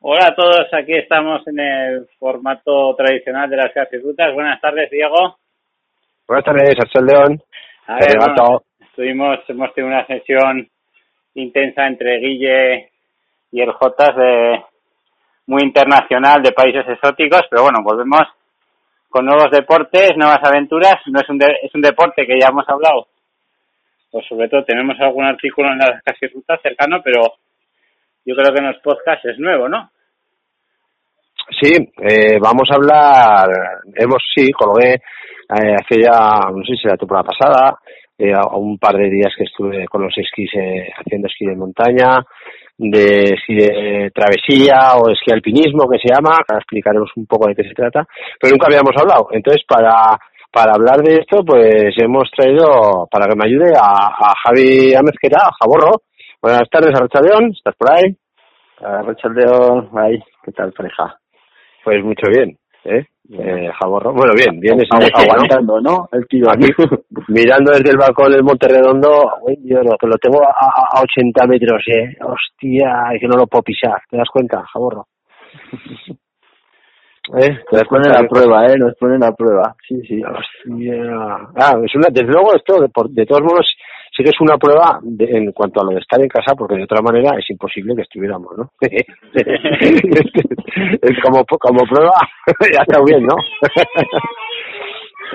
Hola a todos, aquí estamos en el formato tradicional de las clases rutas. Buenas tardes, Diego. Buenas tardes, Axel León. A ver, bueno, estuvimos, hemos tenido una sesión intensa entre Guille y el Jotas de muy internacional de países exóticos, pero bueno, volvemos con nuevos deportes, nuevas aventuras. No es un es un deporte que ya hemos hablado. Pues sobre todo tenemos algún artículo en las casi rutas cercano, pero yo creo que en los podcasts es nuevo, ¿no? Sí, eh, vamos a hablar, hemos, sí, colgué eh, hace ya, no sé si la temporada pasada, eh, un par de días que estuve con los esquís eh, haciendo esquí de montaña, de esquí de travesía o esquí alpinismo que se llama, ahora explicaremos un poco de qué se trata, pero nunca habíamos hablado. Entonces, para, para hablar de esto, pues hemos traído, para que me ayude, a, a Javi Amezquera, Jaborro. Buenas tardes, Arrachaldeón, ¿estás por ahí? Arrachaldeón, ahí, ¿qué tal, pareja? Pues mucho bien, ¿eh? eh Jaborro. Bueno, bien, bien. Es aguantando, ¿no? El tío aquí. mirando desde el balcón del Monte Redondo, yo lo, que lo tengo a, a 80 metros, ¿eh? Hostia, es que no lo puedo pisar. ¿Te das cuenta, Jaborro? ¿Eh? Nos ponen a prueba, ¿eh? Nos ponen a prueba. Sí, sí. Hostia. Ah, es una, desde luego esto, de, de todos modos, sí que es una prueba en cuanto a lo de estar en casa, porque de otra manera es imposible que estuviéramos, ¿no? como, como prueba, ya está bien, ¿no?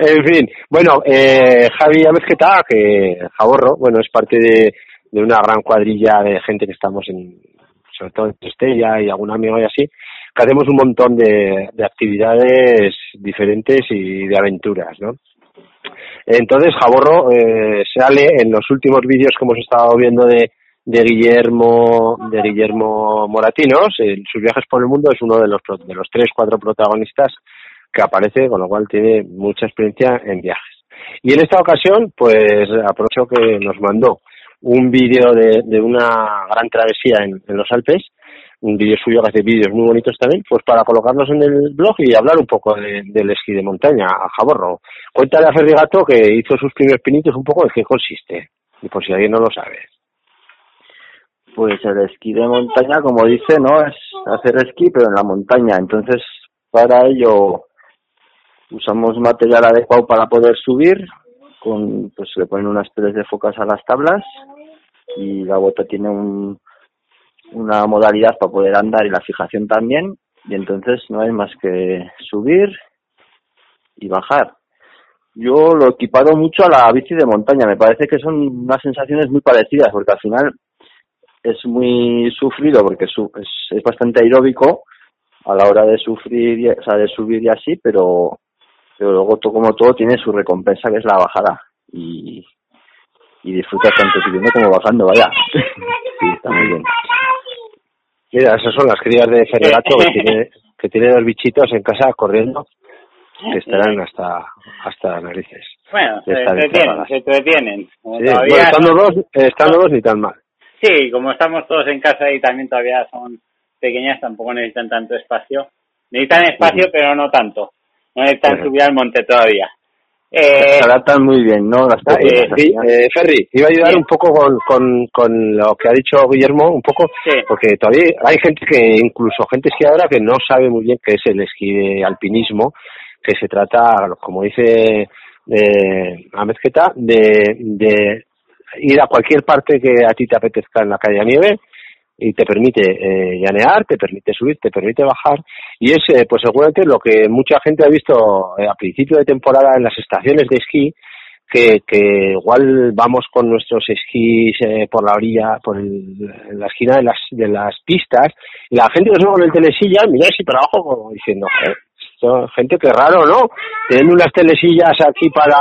en fin, bueno, eh, Javi Amezqueta, que Jaborro, bueno, es parte de, de una gran cuadrilla de gente que estamos en, sobre todo en Estella y algún amigo y así, que hacemos un montón de, de actividades diferentes y de aventuras, ¿no? Entonces, Jaborro eh, sale en los últimos vídeos que hemos estado viendo de, de Guillermo de Guillermo Moratinos, en sus viajes por el mundo es uno de los de los tres cuatro protagonistas que aparece, con lo cual tiene mucha experiencia en viajes. Y en esta ocasión, pues aprovecho que nos mandó un vídeo de, de una gran travesía en, en los Alpes un vídeo suyo que hace vídeos muy bonitos también, pues para colocarnos en el blog y hablar un poco del esquí de montaña a Jaborro. Cuéntale a Ferrigato que hizo sus primeros pinitos un poco de qué consiste, y por si alguien no lo sabe. Pues el esquí de montaña, como dice, ¿no? Es hacer esquí, pero en la montaña. Entonces, para ello usamos material adecuado para poder subir, con pues le ponen unas peles de focas a las tablas y la bota tiene un una modalidad para poder andar y la fijación también y entonces no hay más que subir y bajar. Yo lo he equipado mucho a la bici de montaña, me parece que son unas sensaciones muy parecidas porque al final es muy sufrido porque es, es bastante aeróbico a la hora de sufrir, y, o sea, de subir y así, pero, pero luego todo, como todo tiene su recompensa que es la bajada y, y disfrutas tanto subiendo como bajando, vaya. sí, está muy bien. Mira, esas son las crías de Ferregato que tiene, que tiene dos bichitos en casa corriendo que estarán hasta hasta narices. Bueno, se entretienen, se entretienen. estando, dos, estando dos ni tan mal. Sí, como estamos todos en casa y también todavía son pequeñas, tampoco necesitan tanto espacio. Necesitan espacio, pero no tanto. No necesitan subir al monte todavía. Eh, se adaptan muy bien, ¿no? Las eh, eh, Ferry, iba a ayudar un poco con, con, con lo que ha dicho Guillermo, un poco, porque todavía hay gente que, incluso gente esquiadora, que no sabe muy bien qué es el esquí de alpinismo, que se trata, como dice eh, Amezqueta, de, de ir a cualquier parte que a ti te apetezca en la calle a nieve, y te permite eh, llanear, te permite subir, te permite bajar y es eh, pues seguramente lo que mucha gente ha visto eh, a principio de temporada en las estaciones de esquí que, que igual vamos con nuestros esquís eh, por la orilla, por el, la esquina de las, de las pistas y la gente que sube con el telesilla mira así para abajo como diciendo gente que raro, ¿no? Tienen unas telesillas aquí para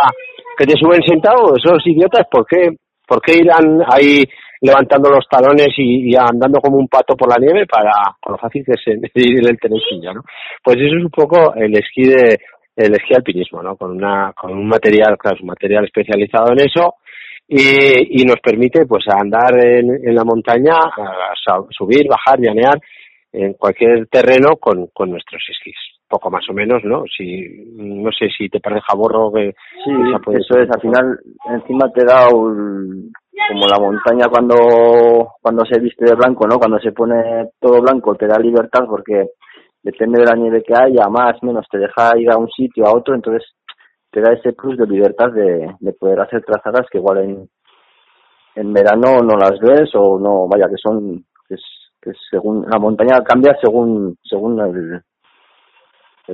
que te suben sentado, esos idiotas, ¿por qué, por qué irán ahí levantando los talones y, andando como un pato por la nieve para, lo fácil que es ir el tenesillo, ¿no? Pues eso es un poco el esquí de, el esquí alpinismo, ¿no? Con una, con un material, claro, un material especializado en eso y, y nos permite pues andar en, en la montaña, a, subir, bajar, llanear en cualquier terreno con, con nuestros esquís poco más o menos, ¿no? Si no sé si te parece jaborro que sí, eso es. Al final, encima te da un, como la montaña cuando cuando se viste de blanco, ¿no? Cuando se pone todo blanco te da libertad porque depende de la nieve que haya, más, menos, te deja ir a un sitio, a otro, entonces te da ese plus de libertad de, de poder hacer trazadas que igual en, en verano no las ves o no, vaya, que son, que, es, que según, la montaña cambia según, según el,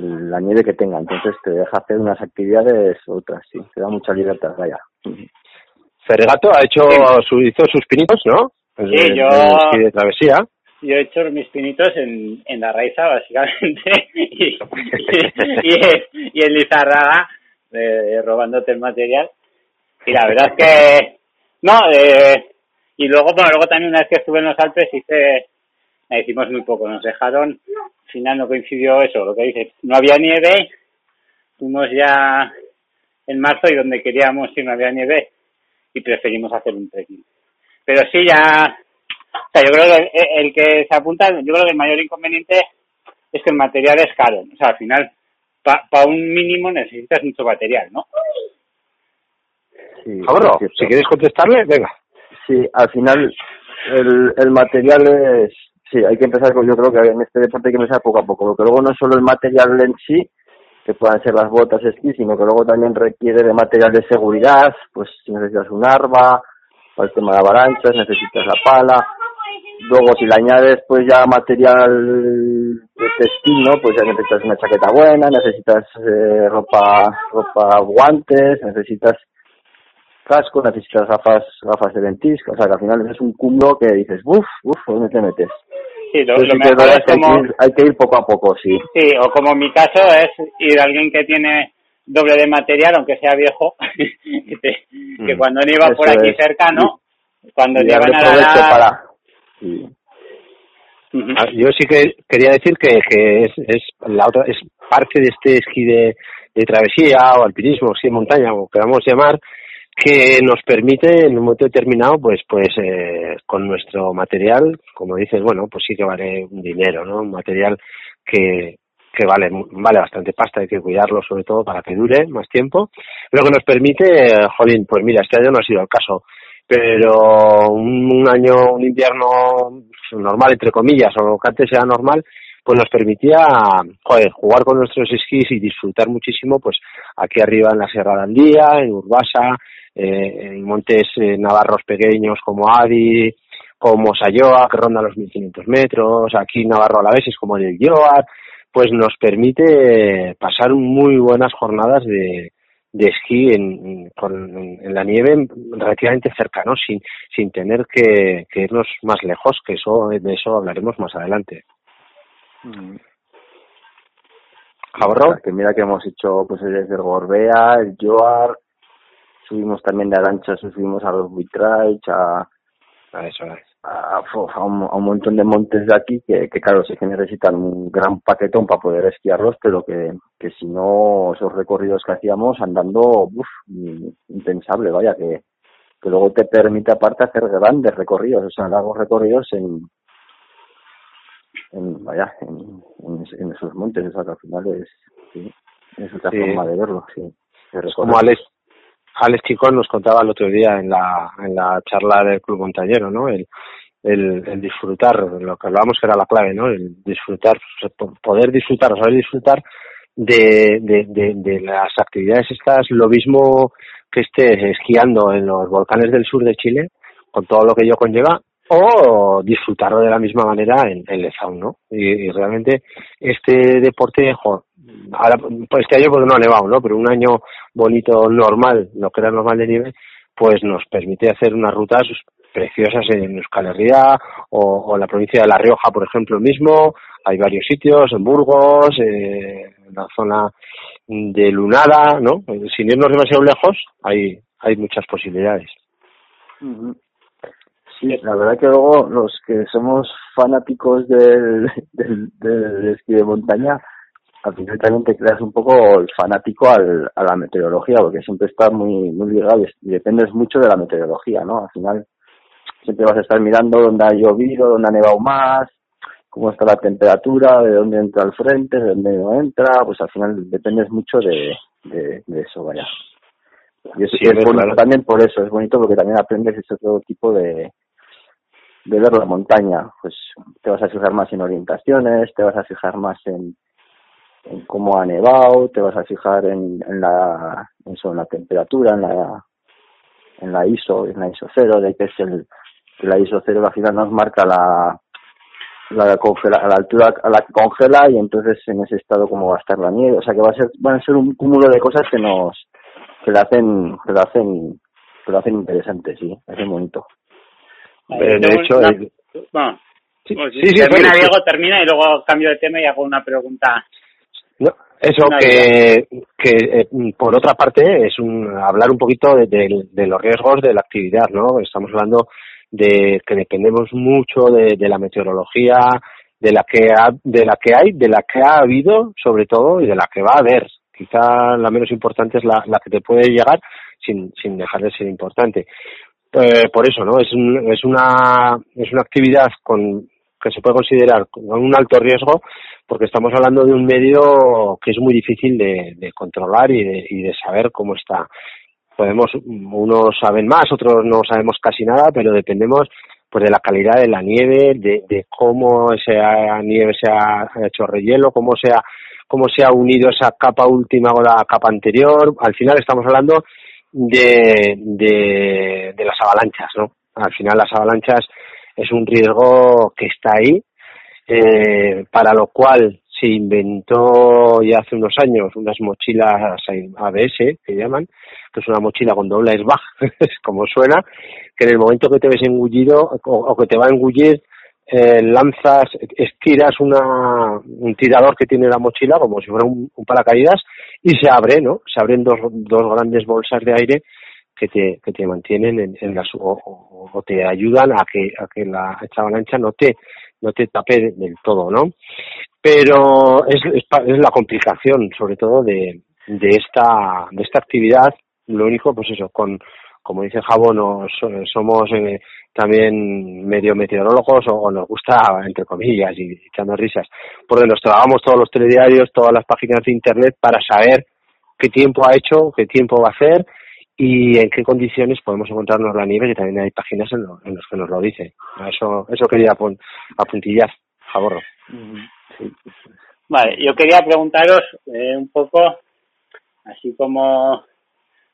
la nieve que tenga, entonces te deja hacer unas actividades otras, sí, te da mucha libertad, vaya. Ferregato ha hecho su, hizo sus pinitos, ¿no? Sí, yo... de travesía. Yo he hecho mis pinitos en, en la raíza, básicamente, y, y, y en Lizarraga, eh, robándote el material. Y la verdad es que, no, eh, y luego, bueno, luego también una vez que estuve en los Alpes hice, hicimos muy poco, nos dejaron, final no coincidió eso, lo que dices, no había nieve, fuimos ya en marzo y donde queríamos ir no había nieve y preferimos hacer un trekking. Pero sí, ya o sea, yo creo que el que se apunta, yo creo que el mayor inconveniente es que el material es caro. O sea, al final, para un mínimo necesitas mucho material, ¿no? Sí, Ahora, si quieres contestarle, venga. Sí, al final el, el material es, sí, hay que empezar con, yo creo que en este deporte hay que empezar poco a poco, porque luego no solo el material en sí, que puedan ser las botas esquí, sino que luego también requiere de material de seguridad, pues si necesitas un arma, para el tema de avalanchas, necesitas la pala, Luego, si le añades pues ya material de textil, ¿no? Pues ya necesitas una chaqueta buena, necesitas eh, ropa, ropa, guantes, necesitas casco, necesitas gafas, gafas de ventisca, o sea que al final es un cúmulo que dices, uff, uff, ¿dónde te metes? Sí, lo, mejor es como... Hay que, ir, hay que ir poco a poco, sí. Sí, o como en mi caso es ir a alguien que tiene doble de material, aunque sea viejo, que, mm. cuando no iba por aquí cerca, ¿no? Cuando llevan a la... Para Ah, yo sí que quería decir que, que es, es la otra es parte de este esquí de, de travesía o alpinismo, esquí de montaña, o queramos llamar, que nos permite en un momento determinado, pues, pues eh, con nuestro material, como dices, bueno, pues sí que vale un dinero, ¿no? Un material que, que vale, vale bastante pasta, hay que cuidarlo sobre todo para que dure más tiempo, pero que nos permite, jolín, pues mira, este año no ha sido el caso, pero un, año, un invierno normal, entre comillas, o que antes era normal, pues nos permitía joder, jugar con nuestros esquís y disfrutar muchísimo, pues aquí arriba en la Sierra de Andía, en Urbasa, eh, en montes eh, navarros pequeños como Adi, como Sayoa, que ronda los 1500 metros, aquí Navarro a la vez es como el Yoar, pues nos permite pasar muy buenas jornadas de, de esquí en, en, la nieve relativamente cerca, ¿no? Sin, sin tener que, que irnos más lejos, que eso de eso hablaremos más adelante. Mm. Que mira que hemos hecho pues desde el Gorbea, el Joar, subimos también de Arancha, subimos a los Buitraich, a, a eso es a, un, montón de montes de aquí que, que claro, sí que necesitan un gran paquetón para poder esquiarlos, pero que, que si no, esos recorridos que hacíamos andando, uff, impensable, vaya, que, que luego te permite aparte hacer grandes recorridos, o sea, largos recorridos en, en vaya, en, en, esos montes, o sea, que al final es, sí, es otra forma de verlo, sí. como Alex, Alex Chicón nos contaba el otro día en la, en la charla del Club Montañero, ¿no? El, el, el disfrutar, lo que hablábamos que era la clave, ¿no? El disfrutar, poder disfrutar, saber disfrutar de, de, de, de las actividades estas, lo mismo que estés esquiando en los volcanes del sur de Chile, con todo lo que ello conlleva, o disfrutarlo de la misma manera en, en ¿no? Y, realmente este deporte, jo, ahora, pues este año porque no ha nevado, ¿no? Pero un año bonito normal, lo que era normal de nieve, pues nos permite hacer unas rutas preciosas en Euskal Herria o, o la provincia de La Rioja, por ejemplo, mismo. Hay varios sitios, en Burgos, eh, en la zona de Lunada, ¿no? Sin irnos demasiado lejos, hay, hay muchas posibilidades. Sí, la verdad que luego los que somos fanáticos del, del, del esquí de montaña, al final también te creas un poco el fanático al, a la meteorología, porque siempre estás muy, muy ligado y dependes mucho de la meteorología, ¿no? Al final siempre vas a estar mirando dónde ha llovido, dónde ha nevado más, cómo está la temperatura, de dónde entra el frente, de dónde no entra, pues al final dependes mucho de, de, de eso, vaya. Y es, bonito también por eso, es bonito porque también aprendes ese otro tipo de, de ver la montaña. Pues te vas a fijar más en orientaciones, te vas a fijar más en, en cómo ha nevado, te vas a fijar en, en la en la temperatura, en la en la ISO, en la ISO cero, de que es el la ISO cero al final nos marca la la congela, la altura a la que congela y entonces en ese estado como va a estar la nieve, o sea que va a ser van a ser un cúmulo de cosas que nos que le hacen que lo hacen que lo hacen interesante, sí, es bonito. Eh, de hecho, bueno, sí, sí, termina Diego, termina y luego cambio de tema y hago una pregunta. No, eso que, que eh, por otra parte es un hablar un poquito de, de, los riesgos de la actividad, ¿no? Estamos hablando de que dependemos mucho de, de la meteorología, de la que ha, de la que hay, de la que ha habido sobre todo y de la que va a haber. Quizá la menos importante es la, la que te puede llegar sin, sin dejar de ser importante. Eh, por eso, ¿no? Es, un, es, una, es una actividad con, que se puede considerar con un alto riesgo porque estamos hablando de un medio que es muy difícil de, de controlar y de, y de saber cómo está. Podemos, unos saben más, otros no sabemos casi nada, pero dependemos pues de la calidad de la nieve, de, de cómo esa nieve se ha hecho rehielo, cómo se ha, cómo se ha unido esa capa última con la capa anterior. Al final estamos hablando de, de, las avalanchas, ¿no? Al final las avalanchas es un riesgo que está ahí, eh, para lo cual se inventó ya hace unos años unas mochilas ABS que llaman, que es una mochila con doble airbag, como suena, que en el momento que te ves engullido o, que te va a engullir, eh, lanzas, estiras una, un tirador que tiene la mochila como si fuera un, paracaídas y se abre, ¿no? Se abren dos, dos grandes bolsas de aire que te, que te mantienen en, en las, o, o, te ayudan a que, a que la esta avalancha no te, no te tape del todo, ¿no? Pero es, es, es la complicación, sobre todo, de, de esta, de esta actividad. Lo único, pues eso, con, como dice nos, somos eh, también medio meteorólogos o, nos gusta, entre comillas, y echando risas, porque nos trabajamos todos los telediarios, todas las páginas de Internet para saber qué tiempo ha hecho, qué tiempo va a hacer y en qué condiciones podemos encontrarnos la nieve, que también hay páginas en, lo, en los que nos lo dicen. Eso, eso quería apuntillar, Jaborro. Vale, yo quería preguntaros eh, un poco, así como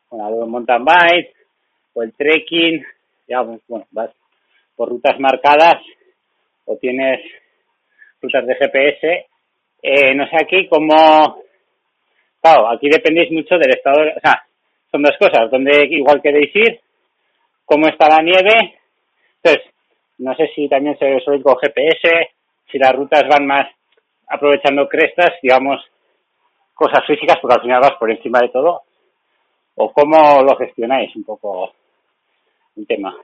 bueno, el mountain bike o el trekking, digamos, bueno, vas por rutas marcadas o tienes rutas de GPS, eh, no sé aquí cómo, claro, aquí dependéis mucho del estado, o sea, son dos cosas, donde igual queréis ir, cómo está la nieve, entonces, no sé si también se suele con GPS, si las rutas van más aprovechando crestas, digamos, cosas físicas, porque al final vas por encima de todo, o cómo lo gestionáis un poco el tema.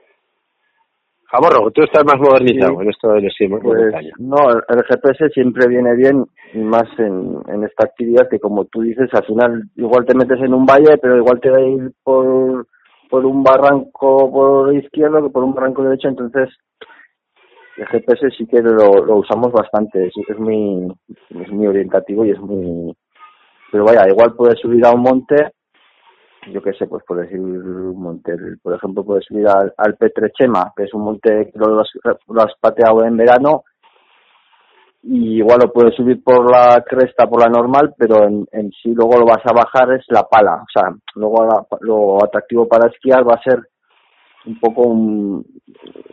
Jaborro, tú estás más modernizado en esto del esquí. Pues, no, el GPS siempre viene bien, y más en, en esta actividad que como tú dices, al final igual te metes en un valle, pero igual te va a ir por, por un barranco por izquierdo que por un barranco derecho, entonces el GPS sí que lo, lo usamos bastante, que es muy, es muy orientativo y es muy... Pero vaya, igual puedes subir a un monte yo qué sé, pues por decir un monte, por ejemplo, puedes subir al, al Petrechema, que es un monte que lo, has, pateado en verano, y igual lo puedes subir por la cresta, por la normal, pero en, en sí luego lo vas a bajar es la pala, o sea, luego lo atractivo para esquiar va a ser un poco un,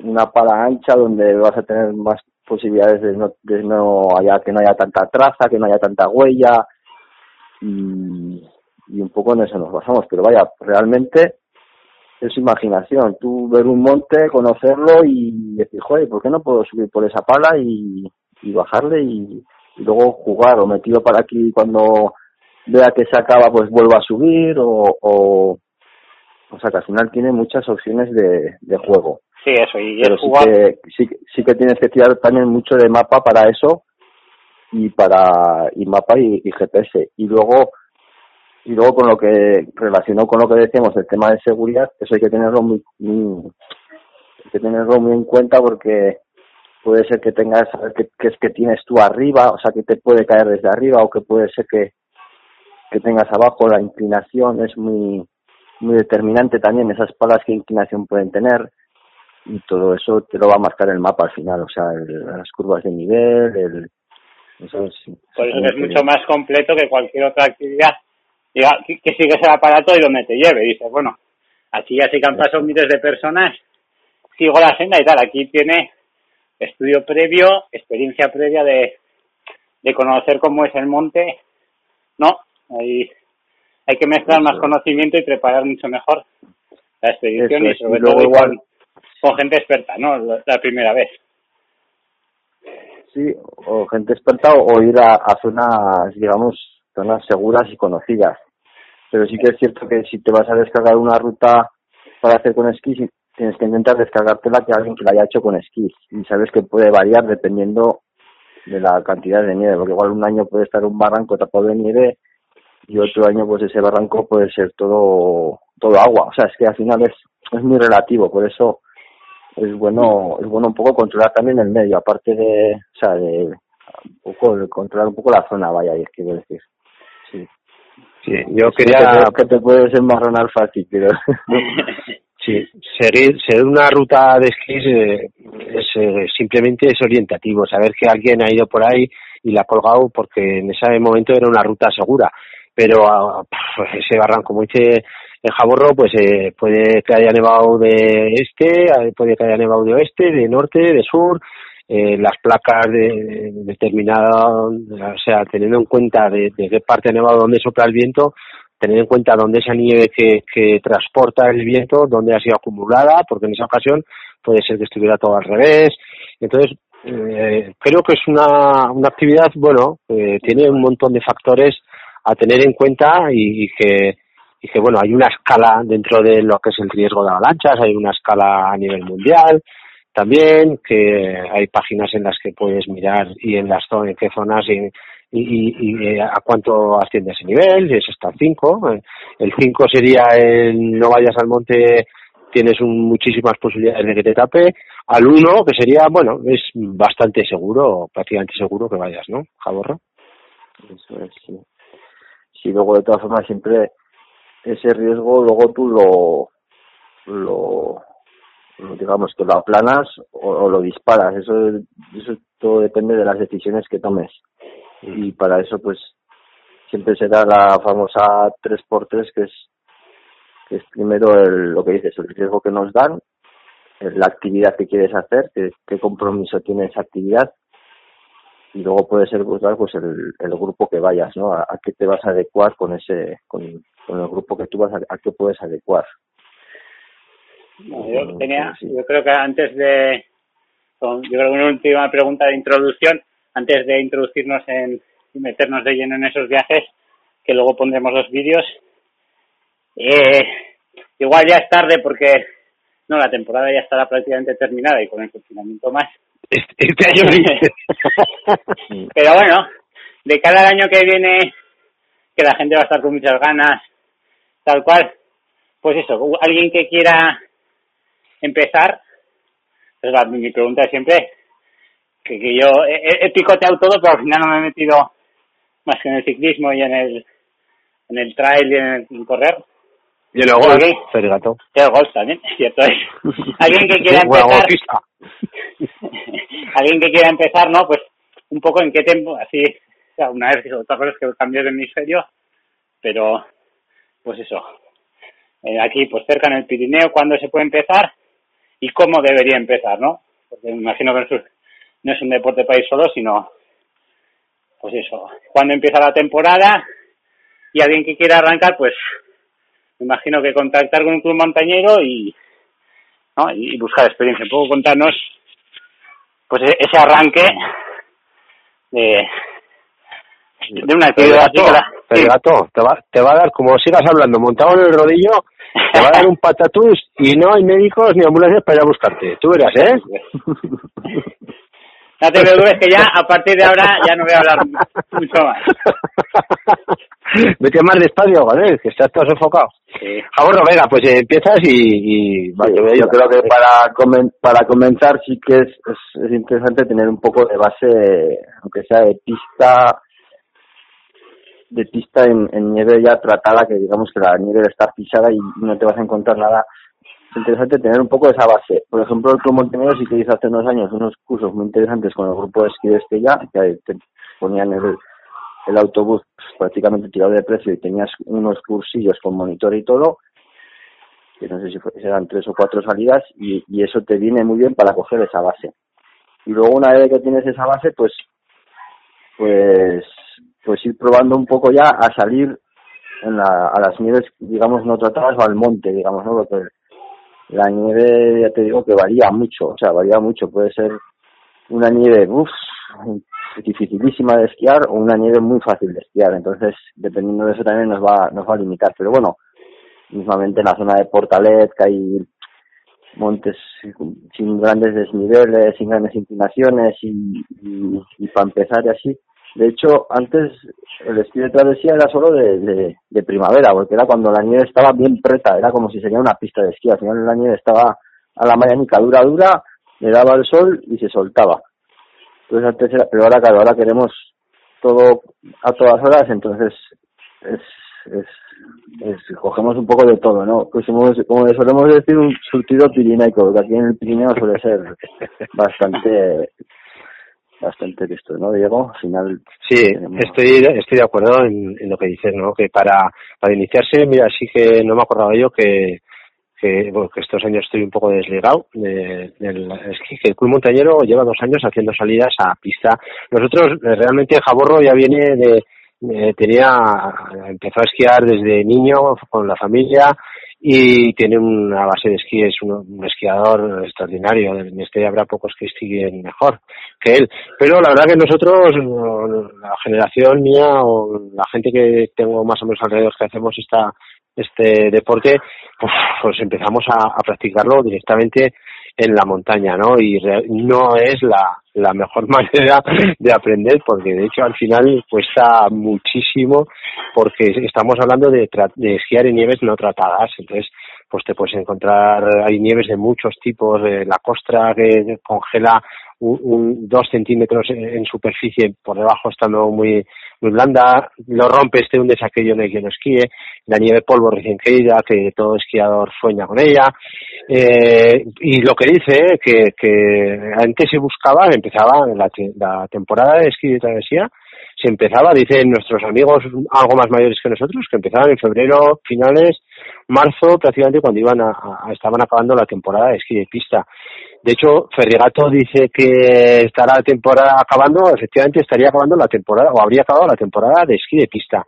una pala ancha donde vas a tener más posibilidades de no, de no haya que no haya tanta traza, que no haya tanta huella y y un poco en eso nos basamos, pero vaya, realmente es imaginación, tú ver un monte, conocerlo y decir, joder, ¿por qué no puedo subir por esa pala y, y bajarle y, luego jugar o me tiro para aquí cuando vea que se acaba pues vuelvo a subir o, o, o sea que al final tiene muchas opciones de, de juego. Sí, eso, y Pero sí, que, sí, sí que tienes que tirar también mucho de mapa para eso y para y mapa y, y GPS y luego y luego con lo que relacionó con lo que decíamos el tema de seguridad eso hay que tenerlo muy, hay que tenerlo muy en cuenta porque puede ser que tengas que, que es que tienes tú arriba o sea que te puede caer desde arriba o que puede ser que que tengas abajo. La inclinación es muy muy determinante también esas palas qué inclinación pueden tener y todo eso te lo va a marcar el mapa al final, o sea, las curvas de nivel, el... Eso es, Por eso es mucho más completo que cualquier otra actividad que, que sigues el aparato y donde te lleve. Dices, bueno, aquí ya sí que han pasado miles de personas, sigo la senda y tal. Aquí tiene estudio previo, experiencia previa de, de conocer cómo es el monte. No, hay, hay que mezclar más conocimiento y preparar mucho mejor la expedición y sobre todo igual con gente experta, ¿no? La, primera vez. Sí, o gente experta o, ir a, zonas, digamos, zonas seguras y conocidas. Pero sí que es cierto que si te vas a descargar una ruta para hacer con esquís, tienes que intentar descargártela que alguien que la haya hecho con esquís. Y sabes que puede variar dependiendo de la cantidad de nieve, porque igual un año puede estar un barranco tapado de nieve y otro año pues ese barranco puede ser todo todo agua. O sea, es que al final es, es muy relativo, por eso es bueno es bueno un poco controlar también el medio aparte de o sea de un poco controlar un poco la zona vaya y es que decir sí sí yo quería que te, puedes enmarronar fácil pero sí. Ser ser una ruta de esquí eh, es, eh, simplemente es orientativo saber que alguien ha ido por ahí y la ha colgado porque en ese momento era una ruta segura. Pero ah, ese barranco como dice el Jaborro pues eh, puede que haya nevado de este, puede que haya nevado de oeste, de norte, de sur, eh, las placas de, determinadas, o sea, teniendo en cuenta de, qué parte nevado, dónde sopla el viento, tener en cuenta dónde esa nieve que, que transporta el viento, dónde ha sido acumulada, porque en esa ocasión puede ser que estuviera todo al revés. Entonces, eh, creo que es una, una actividad, bueno, eh, tiene un montón de factores a tener en cuenta y, y que y que bueno, hay una escala dentro de lo que es el riesgo de avalanchas, hay una escala a nivel mundial también, que hay páginas en las que puedes mirar y en las zonas, en qué zonas y, y, y, a cuánto asciende ese nivel, es hasta el 5. El 5 sería el no vayas al monte, tienes un, muchísimas posibilidades de que te tape. Al 1, que sería, bueno, es bastante seguro, prácticamente seguro que vayas, ¿no, Jaborro? Eso es, sí. Sí, luego de todas formas siempre ese riesgo luego tú lo, lo, digamos que lo aplanas o, lo disparas. Eso eso todo depende de las decisiones que tomes. Y para eso pues siempre será la famosa 3x3 que es que es primero el, lo que dices el riesgo que nos dan la actividad que quieres hacer qué, qué compromiso tiene esa actividad. Y luego puede ser buscar pues el, el grupo que vayas no a, a, qué te vas a adecuar con ese con, con el grupo que tú vas a, a qué puedes adecuar. Yo tenía, yo creo que antes de, yo creo que una última pregunta de introducción, antes de introducirnos en y meternos de lleno en esos viajes, que luego pondremos los vídeos. Eh, igual ya es tarde porque no la temporada ya estará prácticamente terminada y con el confinamiento más. Este, este año Pero bueno, de cada año que viene, que la gente va a estar con muchas ganas tal cual. Pues eso, alguien que quiera empezar, pues la, mi pregunta es siempre que, que yo he, picoteado todo, pero al final no me he metido más que en el ciclismo y en el en el trail y en el correr. Y en el golf, Fergato. Y el golf también, cierto es. alguien que quiera empezar... alguien que quiera empezar, ¿no? Pues un poco en qué tiempo, así, o sea, una vez, otra cosa es que cambié de hemisferio, pero pues eso, eh, aquí pues cerca en el Pirineo, cuándo se puede empezar y cómo debería empezar, ¿no? Porque me imagino que no es un deporte país solo, sino, pues eso, cuando empieza la temporada y alguien que quiera arrancar, pues me imagino que contactar con un club montañero y, ¿no? y buscar experiencia. ¿Puedo contarnos pues e-, ese arranque de, de una actividad así gato, te va, te va a dar, como sigas hablando, montado en el rodillo, te va a dar un patatús y no hay médicos ni ambulancias para ir a buscarte. Tú verás, ¿eh? No te preocupes que ya, a partir de ahora, ya no voy a hablar mucho más. Vete más despacio, joder, que estás todo sofocado. Sí. Ah, bueno, venga, pues eh, empiezas y... y yo creo que para para comenzar sí que es, es, es interesante tener un poco de base, aunque sea de pista, de pista en, nieve ya tratada, que digamos que la nieve está pisada y no te vas a encontrar nada. Es interesante tener un poco esa base. Por ejemplo, el Club Montenegro sí que hizo hace unos años unos cursos muy interesantes con el grupo de esquí de Estella, que te ponían el, el autobús prácticamente tirado de precio y tenías unos cursillos con monitor y todo, que no sé si eran tres o cuatro salidas, y, y eso te viene muy bien para coger esa base. Y luego una vez que tienes esa base, pues pues pues ir probando un poco ya a salir en la, a las nieves, digamos, no tratadas o al monte, digamos, ¿no? Porque la nieve, ya te digo, que varía mucho, o sea, varía mucho. Puede ser una nieve, uff, dificilísima de esquiar o una nieve muy fácil de esquiar. Entonces, dependiendo de eso también nos va, nos va a limitar. Pero bueno, mismamente en la zona de Portalet, que hay montes sin grandes desniveles, sin grandes inclinaciones y, y, para empezar y así. De hecho, antes el esquí de travesía era solo de, de, primavera, porque era cuando la nieve estaba bien preta, era como si sería una pista de esquí. Al final la nieve estaba a la mañanica dura, dura, le daba el sol y se soltaba. Entonces antes era, pero ahora claro, ahora queremos todo a todas horas, entonces es, es cogemos un poco de todo, ¿no? Pues como, como solemos decir, un surtido pirinaico, porque aquí en el Pirineo suele ser bastante bastante esto, ¿no, Diego? Al final... Sí, estoy, estoy de acuerdo en, lo que dices, ¿no? Que para, para iniciarse, mira, sí que no me acordaba yo que, que, bueno, que estos años estoy un poco desligado de, del esquí, que el Club Montañero lleva dos años haciendo salidas a pista. Nosotros, realmente, Jaborro ya viene de, eh, tenía, empezó a esquiar desde niño con la familia y tiene una base de esquí, es un, esquiador extraordinario. En este habrá pocos que esquíen mejor que él. Pero la verdad que nosotros, la generación mía o la gente que tengo más o menos alrededor que hacemos esta, este deporte, pues, pues empezamos a, a practicarlo directamente en la montaña, ¿no? Y no es la, la mejor manera de aprender porque de hecho al final cuesta muchísimo porque estamos hablando de, de esquiar en nieves no tratadas, entonces pues te puedes encontrar, hay nieves de muchos tipos, de la costra que congela un, dos centímetros en superficie por debajo estando muy muy blanda, lo rompes, te hundes aquello en el que no esquíe, la nieve polvo recién caída, que todo esquiador sueña con ella, eh, y lo que dice que, que antes se buscaba, empezaba la, la temporada de esquí de travesía, se empezaba, dicen nuestros amigos algo más mayores que nosotros, que empezaban en febrero, finales, marzo, prácticamente cuando iban a, estaban acabando la temporada de esquí de pista. De hecho, Ferrigato dice que estará la temporada acabando, efectivamente estaría acabando la temporada, o habría acabado la temporada de esquí de pista.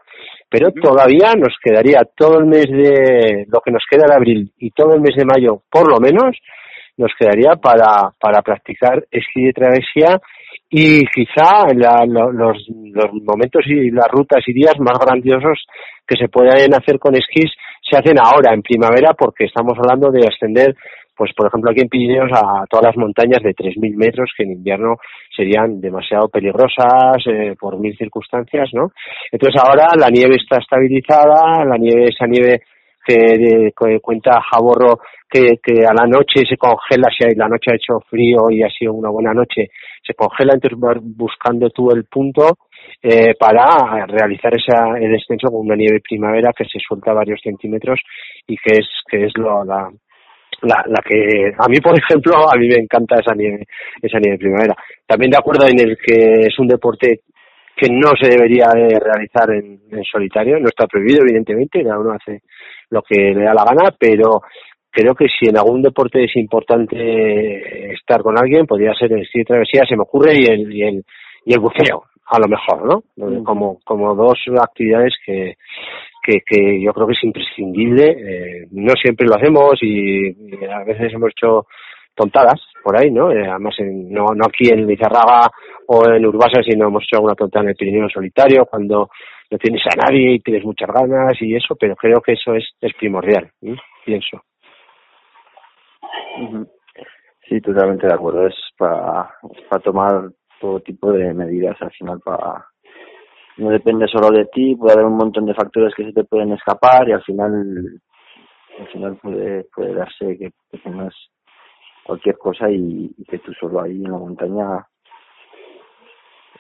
Pero todavía nos quedaría todo el mes de, lo que nos queda de abril y todo el mes de mayo, por lo menos, nos quedaría para, para practicar esquí de travesía y quizá los, los momentos y las rutas y días más grandiosos que se pueden hacer con esquís se hacen ahora en primavera porque estamos hablando de ascender pues por ejemplo aquí en Pirineos a todas las montañas de 3.000 metros que en invierno serían demasiado peligrosas eh, por mil circunstancias, ¿no? Entonces ahora la nieve está estabilizada, la nieve, esa nieve que, cuenta Jaborro que, que a la noche se congela, si la noche ha hecho frío y ha sido una buena noche, se congela, entonces vas buscando tú el punto eh, para realizar esa, el descenso con una nieve primavera que se suelta varios centímetros y que es, que es lo, la, la, la que a mí por ejemplo a mí me encanta esa nieve esa nieve primavera. También de acuerdo en el que es un deporte que no se debería de realizar en, en solitario no está prohibido evidentemente cada uno hace lo que le da la gana pero creo que si en algún deporte es importante estar con alguien podría ser el esquí de travesía se me ocurre y el y el y el buceo a lo mejor no mm. como como dos actividades que que, que yo creo que es imprescindible. Eh, no siempre lo hacemos y, a veces hemos hecho tontadas por ahí, ¿no? Eh, además, no, no aquí en Lizarraga o en Urbasa, sino hemos hecho alguna tontada en el Pirineo solitario cuando no tienes a nadie y tienes muchas ganas y eso, pero creo que eso es, es primordial, pienso. Sí, totalmente de acuerdo. Es para, para tomar todo tipo de medidas al final para no depende solo de ti, puede haber un montón de factores que se te pueden escapar y al final al final puede, puede darse que, tengas cualquier cosa y, que tú solo ahí en la montaña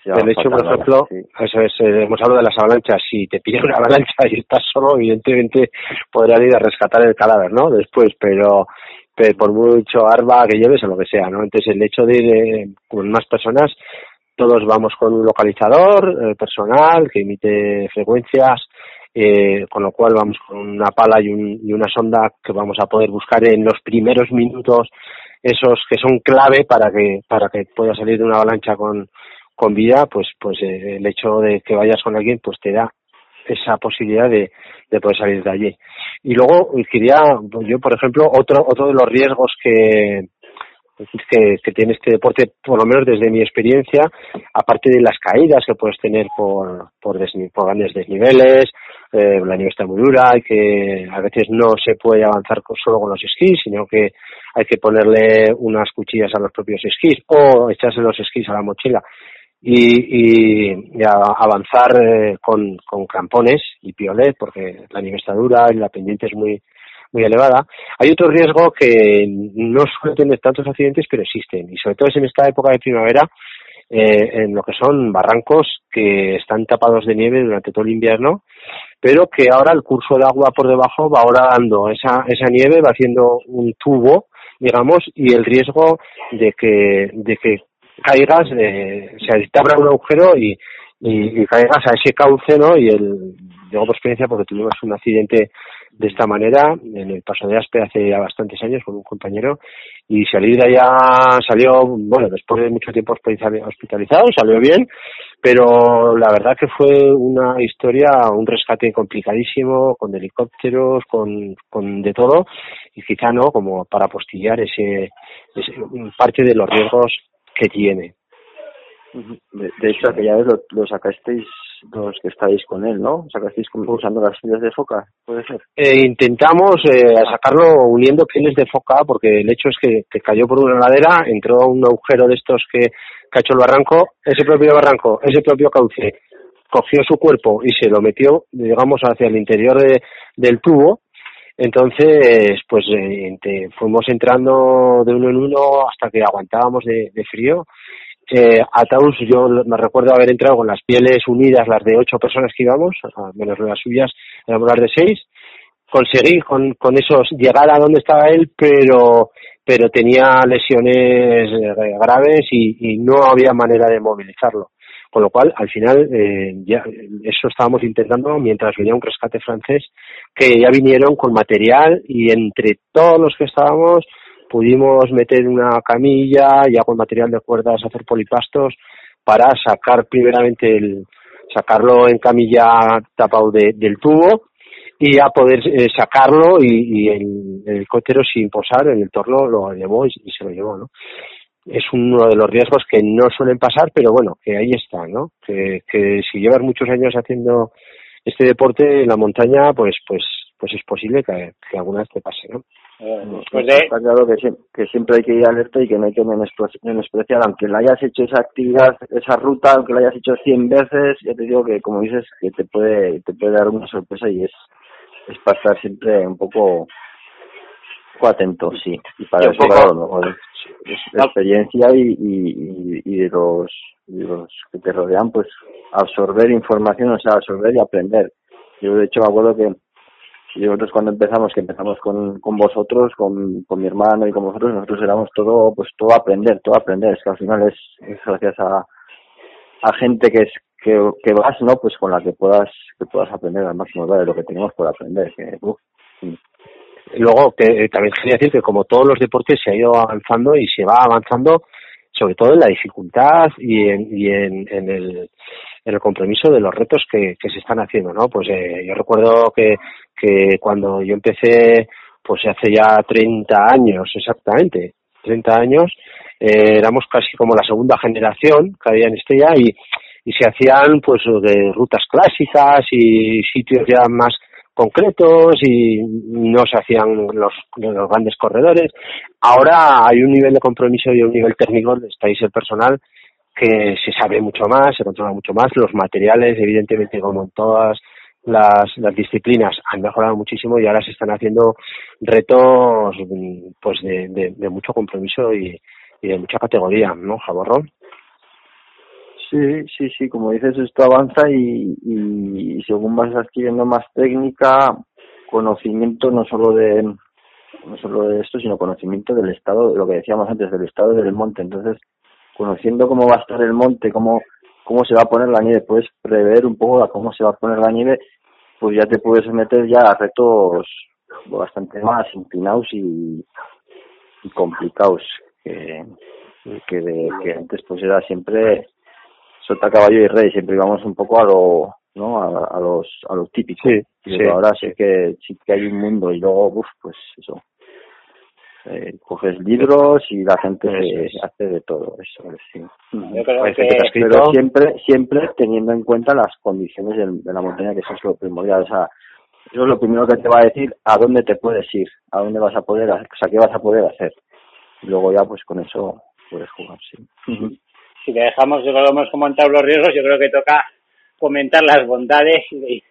el hecho, por ejemplo, eso es, eh, hemos hablado de las avalanchas, si te pide una avalancha y estás solo, evidentemente podrás ir a rescatar el cadáver, ¿no? Después, pero, pero por mucho arma que lleves o lo que sea, ¿no? Entonces el hecho de ir eh, con más personas, todos vamos con un localizador eh, personal que emite frecuencias, eh, con lo cual vamos con una pala y, un, y una sonda que vamos a poder buscar en los primeros minutos esos que son clave para que para que pueda salir de una avalancha con con vida, pues pues eh, el hecho de que vayas con alguien pues te da esa posibilidad de, de poder salir de allí. Y luego quería, yo por ejemplo, otro otro de los riesgos que, que, tiene este deporte, por lo menos desde mi experiencia, aparte de las caídas que puedes tener por, por grandes desniveles, eh, la nieve está muy dura y que a veces no se puede avanzar solo con los esquís, sino que hay que ponerle unas cuchillas a los propios esquís o echarse los esquís a la mochila y, y, avanzar eh, con, con crampones y piolet porque la nieve está dura y la pendiente es muy muy elevada. Hay otro riesgo que no suele tener tantos accidentes, pero existen, y sobre todo es en esta época de primavera, eh, en lo que son barrancos que están tapados de nieve durante todo el invierno, pero que ahora el curso de agua por debajo va ahora dando esa, esa nieve, va haciendo un tubo, digamos, y el riesgo de que, de que caigas, eh, se abra un agujero y, y, caigas a ese cauce, ¿no? Y el, digo por experiencia porque tuvimos un accidente de esta manera en el paso de Aspe hace ya bastantes años con un compañero y salir de allá salió, bueno, después de mucho tiempo hospitalizado, salió bien, pero la verdad que fue una historia, un rescate complicadísimo, con helicópteros, con, con de todo, y quizá no, como para postillar ese, ese parte de los riesgos que tiene. De, hecho, aquella vez lo, sacasteis los que estáis con él, ¿no? ¿Sacasteis usando las pieles de foca? ¿Puede ser? Eh, intentamos eh, sacarlo uniendo pieles de foca porque el hecho es que, que, cayó por una ladera, entró a un agujero de estos que, que ha hecho el barranco, ese propio barranco, ese propio cauce, cogió su cuerpo y se lo metió, digamos, hacia el interior de, del tubo entonces, pues eh, fuimos entrando de uno en uno hasta que aguantábamos de, de frío. Eh, Taus yo me recuerdo haber entrado con las pieles unidas, las de ocho personas que íbamos, menos las suyas, éramos las de seis. Conseguí con, con esos llegar a donde estaba él, pero pero tenía lesiones eh, graves y, y no había manera de movilizarlo. Con lo cual, al final, eh, ya eso estábamos intentando mientras venía un rescate francés, que ya vinieron con material y entre todos los que estábamos pudimos meter una camilla, ya con material de cuerdas, hacer polipastos para sacar primeramente el, sacarlo en camilla tapado de, del tubo y a poder eh, sacarlo y, y el, el helicóptero sin posar en el torno lo llevó y, se lo llevó, ¿no? es uno de los riesgos que no suelen pasar, pero bueno, que ahí está, ¿no? Que, que si llevas muchos años haciendo este deporte en la montaña, pues pues pues es posible que, alguna vez te pase, ¿no? Eh, pues Está claro que, que, siempre hay que ir alerta y que no hay que menospreciar, aunque la hayas hecho esa actividad, esa ruta, aunque la hayas hecho 100 veces, ya te digo que, como dices, que te puede te puede dar una sorpresa y es, es para estar siempre un poco atento, sí. Y para eso, claro, la experiencia y, y, y, de los, de los que te rodean, pues absorber información, o sea, absorber y aprender. Yo, de hecho, me acuerdo que nosotros cuando empezamos, que empezamos con, con vosotros, con, con mi hermano y con vosotros, nosotros éramos todo, pues todo aprender, todo aprender. Es que al final es, es gracias a, a gente que es que, que vas, ¿no? Pues con la que puedas, que puedas aprender al máximo lo que tenemos por aprender. Que, Luego, que eh, también quería decir que como todos los deportes se ha ido avanzando y se va avanzando, sobre todo en la dificultad y en, y en, en el, en el compromiso de los retos que, que se están haciendo, ¿no? Pues eh, yo recuerdo que, que cuando yo empecé, pues hace ya 30 años exactamente, 30 años, eh, éramos casi como la segunda generación que había en Estella y, y se hacían pues de rutas clásicas y sitios ya más concretos y no se hacían los, los grandes corredores. Ahora hay un nivel de compromiso y un nivel técnico, estáis el personal, que se sabe mucho más, se controla mucho más. Los materiales, evidentemente, como en todas las, las disciplinas, han mejorado muchísimo y ahora se están haciendo retos pues de, de, mucho compromiso y, y de mucha categoría, ¿no, Jaborrón? Sí, sí, sí, como dices, esto avanza y, y, según vas adquiriendo más técnica, conocimiento no solo de no solo de esto, sino conocimiento del estado, lo que decíamos antes, del estado del monte. Entonces, conociendo cómo va a estar el monte, cómo, cómo se va a poner la nieve, puedes prever un poco a cómo se va a poner la nieve, pues ya te puedes meter ya a retos bastante más inclinados y, y complicados que, que, de, que antes pues era siempre sota caballo y rey siempre íbamos un poco a lo no a, a los a los típicos sí, ahora sí. que sí que hay un mundo y luego uf, pues eso eh, coges libros y la gente hace de todo eso sí. Yo creo que... pero siempre siempre teniendo en cuenta las condiciones de, la montaña que eso es lo primordial o sea eso es lo primero que te va a decir a dónde te puedes ir a dónde vas a poder o sea qué vas a poder hacer y luego ya pues con eso puedes jugar sí. Si te dejamos, yo lo hemos comentado los riesgos, yo creo que toca comentar las bondades y,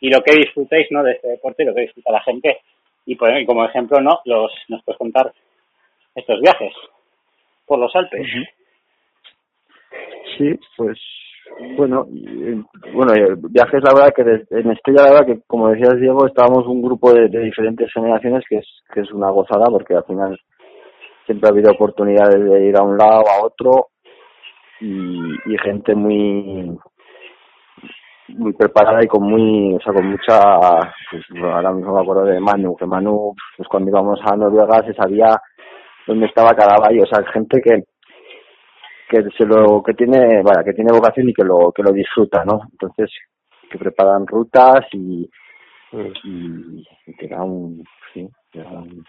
y lo que disfrutáis ¿no? de este deporte y lo que disfruta la gente. Y, como ejemplo, ¿no? Los, nos puedes contar estos viajes por los Alpes. Sí, pues bueno, bueno, viajes la verdad que en Estrella la verdad que como decías Diego estábamos un grupo de, diferentes generaciones que es que es una gozada porque al final siempre ha habido oportunidades de ir a un lado a otro y, gente muy muy preparada y con muy, o sea, con mucha, pues ahora mismo me acuerdo de Manu, que Manu, pues cuando íbamos a Noruega se sabía dónde estaba cada valle, o sea, gente que que se lo que tiene, vaya, que tiene vocación y que lo que lo disfruta, ¿no? Entonces, que preparan rutas y y, y da un, sí, te da un,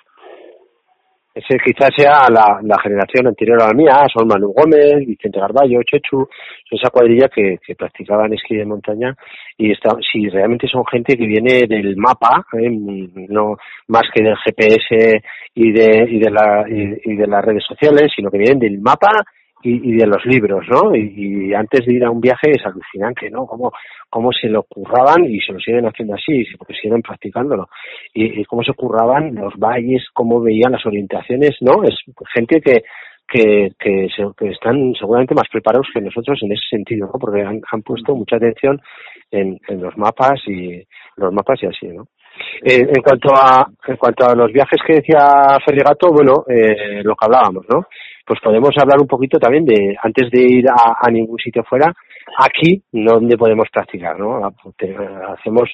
ese quizás sea la, la generación anterior a la mía, son Manu Gómez, Vicente Garballo, Chechu, esa cuadrilla que, que practicaban esquí de montaña y está, si realmente son gente que viene del mapa, ¿eh? no más que del GPS y de, y de, la, y de las redes sociales, sino que vienen del mapa y, y de los libros, ¿no? Y, antes de ir a un viaje es alucinante, ¿no? Cómo, cómo se lo curraban y se lo siguen haciendo así, porque siguen practicándolo. Y, y cómo se curraban los valles, cómo veían las orientaciones, ¿no? Es gente que, que, que, se, que, están seguramente más preparados que nosotros en ese sentido, ¿no? Porque han, han puesto mucha atención en, en los mapas y los mapas y así, ¿no? Eh, en cuanto a en cuanto a los viajes que decía Ferrigato, bueno, eh, lo que hablábamos, ¿no? Pues podemos hablar un poquito también de antes de ir a, a ningún sitio fuera, aquí donde podemos practicar, ¿no? Hacemos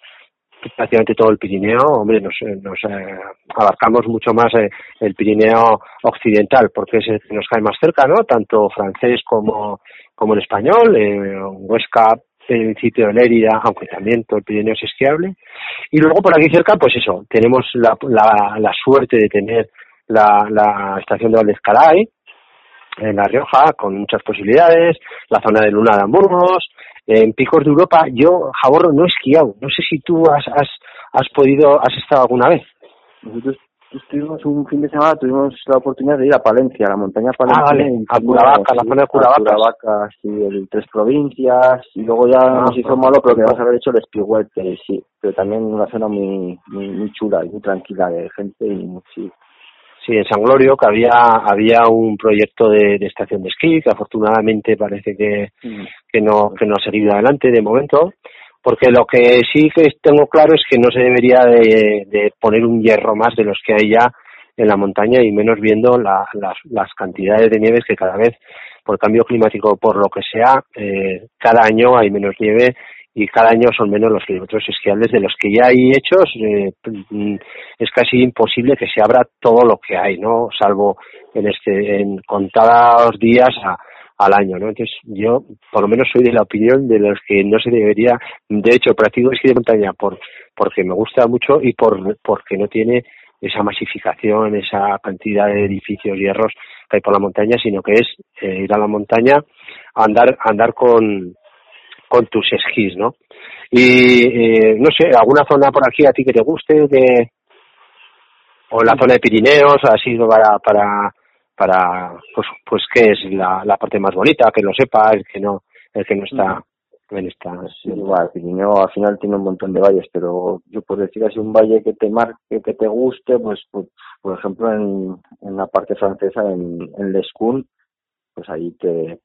prácticamente todo el Pirineo, hombre, nos, nos eh, abarcamos mucho más eh, el Pirineo occidental porque es el que nos cae más cerca, ¿no? Tanto francés como, como el español, eh, Huesca, el sitio de Lérida, aunque también todo el Pirineo es esquiable. Y luego por aquí cerca, pues eso, tenemos la, la, la suerte de tener la, la estación de Valdezcaray, en La Rioja, con muchas posibilidades, la zona de Luna de Hamburgos, en Picos de Europa. Yo, Jaborro, no he esquiado. No sé si tú has, has, has podido, has estado alguna vez. Nosotros estuvimos un fin de semana, tuvimos la oportunidad de ir a Palencia, a la montaña Palencia. Ah, vale, a Curavaca, la zona de Curavaca. Curavaca, sí, en tres provincias, y luego ya ah, nos hizo malo, pero que vamos a haber hecho el Espiguete, sí, pero también una zona muy, muy, muy chula y muy tranquila de gente y sí. Sí, en San Glorio que había había un proyecto de, de estación de esquí que afortunadamente parece que, mm. que no que no ha seguido adelante de momento porque lo que sí que tengo claro es que no se debería de, de poner un hierro más de los que hay ya en la montaña y menos viendo la, las, las cantidades de nieves que cada vez por cambio climático por lo que sea eh, cada año hay menos nieve y cada año son menos los kilómetros esquiables de los que ya hay hechos eh, mm, es casi imposible que se abra todo lo que hay no salvo en este en contados días a, al año no entonces yo por lo menos soy de la opinión de los que no se debería de hecho practico esquí de montaña por porque me gusta mucho y por porque no tiene esa masificación esa cantidad de edificios hierros que hay por la montaña sino que es eh, ir a la montaña andar andar con con tus esquís, ¿no? Y eh, no sé, alguna zona por aquí a ti que te guste, de o la zona de Pirineos, ha sido para para para pues pues qué es la, la parte más bonita, que lo sepa, el que no el que no está en esta sí, igual, Pirineo al final tiene un montón de valles, pero yo por decir así un valle que te marque, que te guste, pues, pues por ejemplo en, en la parte francesa, en, en Lescun, pues ahí te,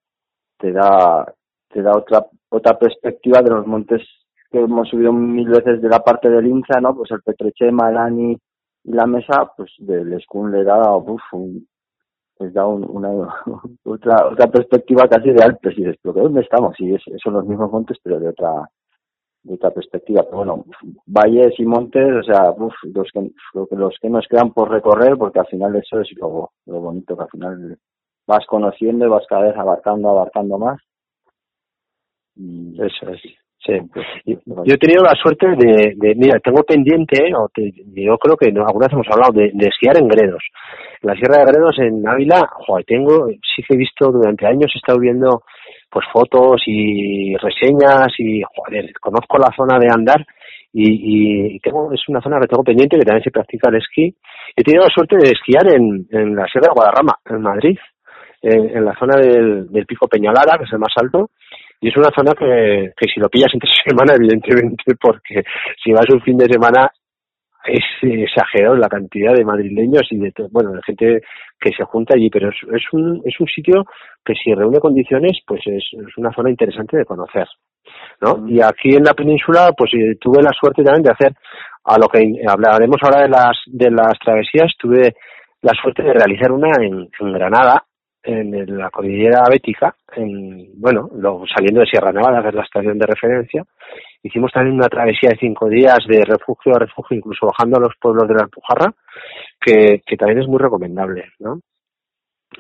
te da te da otra otra perspectiva de los montes que hemos subido mil veces de la parte del Inza, ¿no? Pues el Petrochema, el Ani y la Mesa, pues del Escun le da, uf, un, les da una otra otra perspectiva casi de Alpes y pero ¿dónde estamos? Y es, son los mismos montes, pero de otra de otra perspectiva. Pero bueno, valles y montes, o sea, uf, los que los que nos quedan por recorrer, porque al final eso es lo, lo bonito, que al final vas conociendo y vas cada vez abarcando, abarcando más. Y eso es. Sí. Yo, he tenido la suerte de, de mira, tengo pendiente, o yo creo que alguna vez hemos hablado de, de, esquiar en Gredos. En la Sierra de Gredos, en Ávila, joder, tengo, sí que he visto durante años, he estado viendo pues fotos y reseñas y, joder, conozco la zona de andar y, y tengo, es una zona que tengo pendiente que también se practica el esquí. He tenido la suerte de esquiar en, en la Sierra de Guadarrama, en Madrid, en, en la zona del, del Pico Peñalada, que es el más alto, y es una zona que, que si lo pillas entre semana, evidentemente, porque si vas un fin de semana es exagerado la cantidad de madrileños y de bueno de gente que se junta allí pero es, es un es un sitio que si reúne condiciones pues es, es una zona interesante de conocer no mm. y aquí en la península pues eh, tuve la suerte también de hacer a lo que hablaremos ahora de las de las travesías tuve la suerte de realizar una en, en Granada en la cordillera bética, en, bueno, saliendo de Sierra Nevada, que es la estación de referencia. Hicimos también una travesía de cinco días de refugio a refugio, incluso bajando a los pueblos de la Alpujarra, que, que también es muy recomendable, ¿no?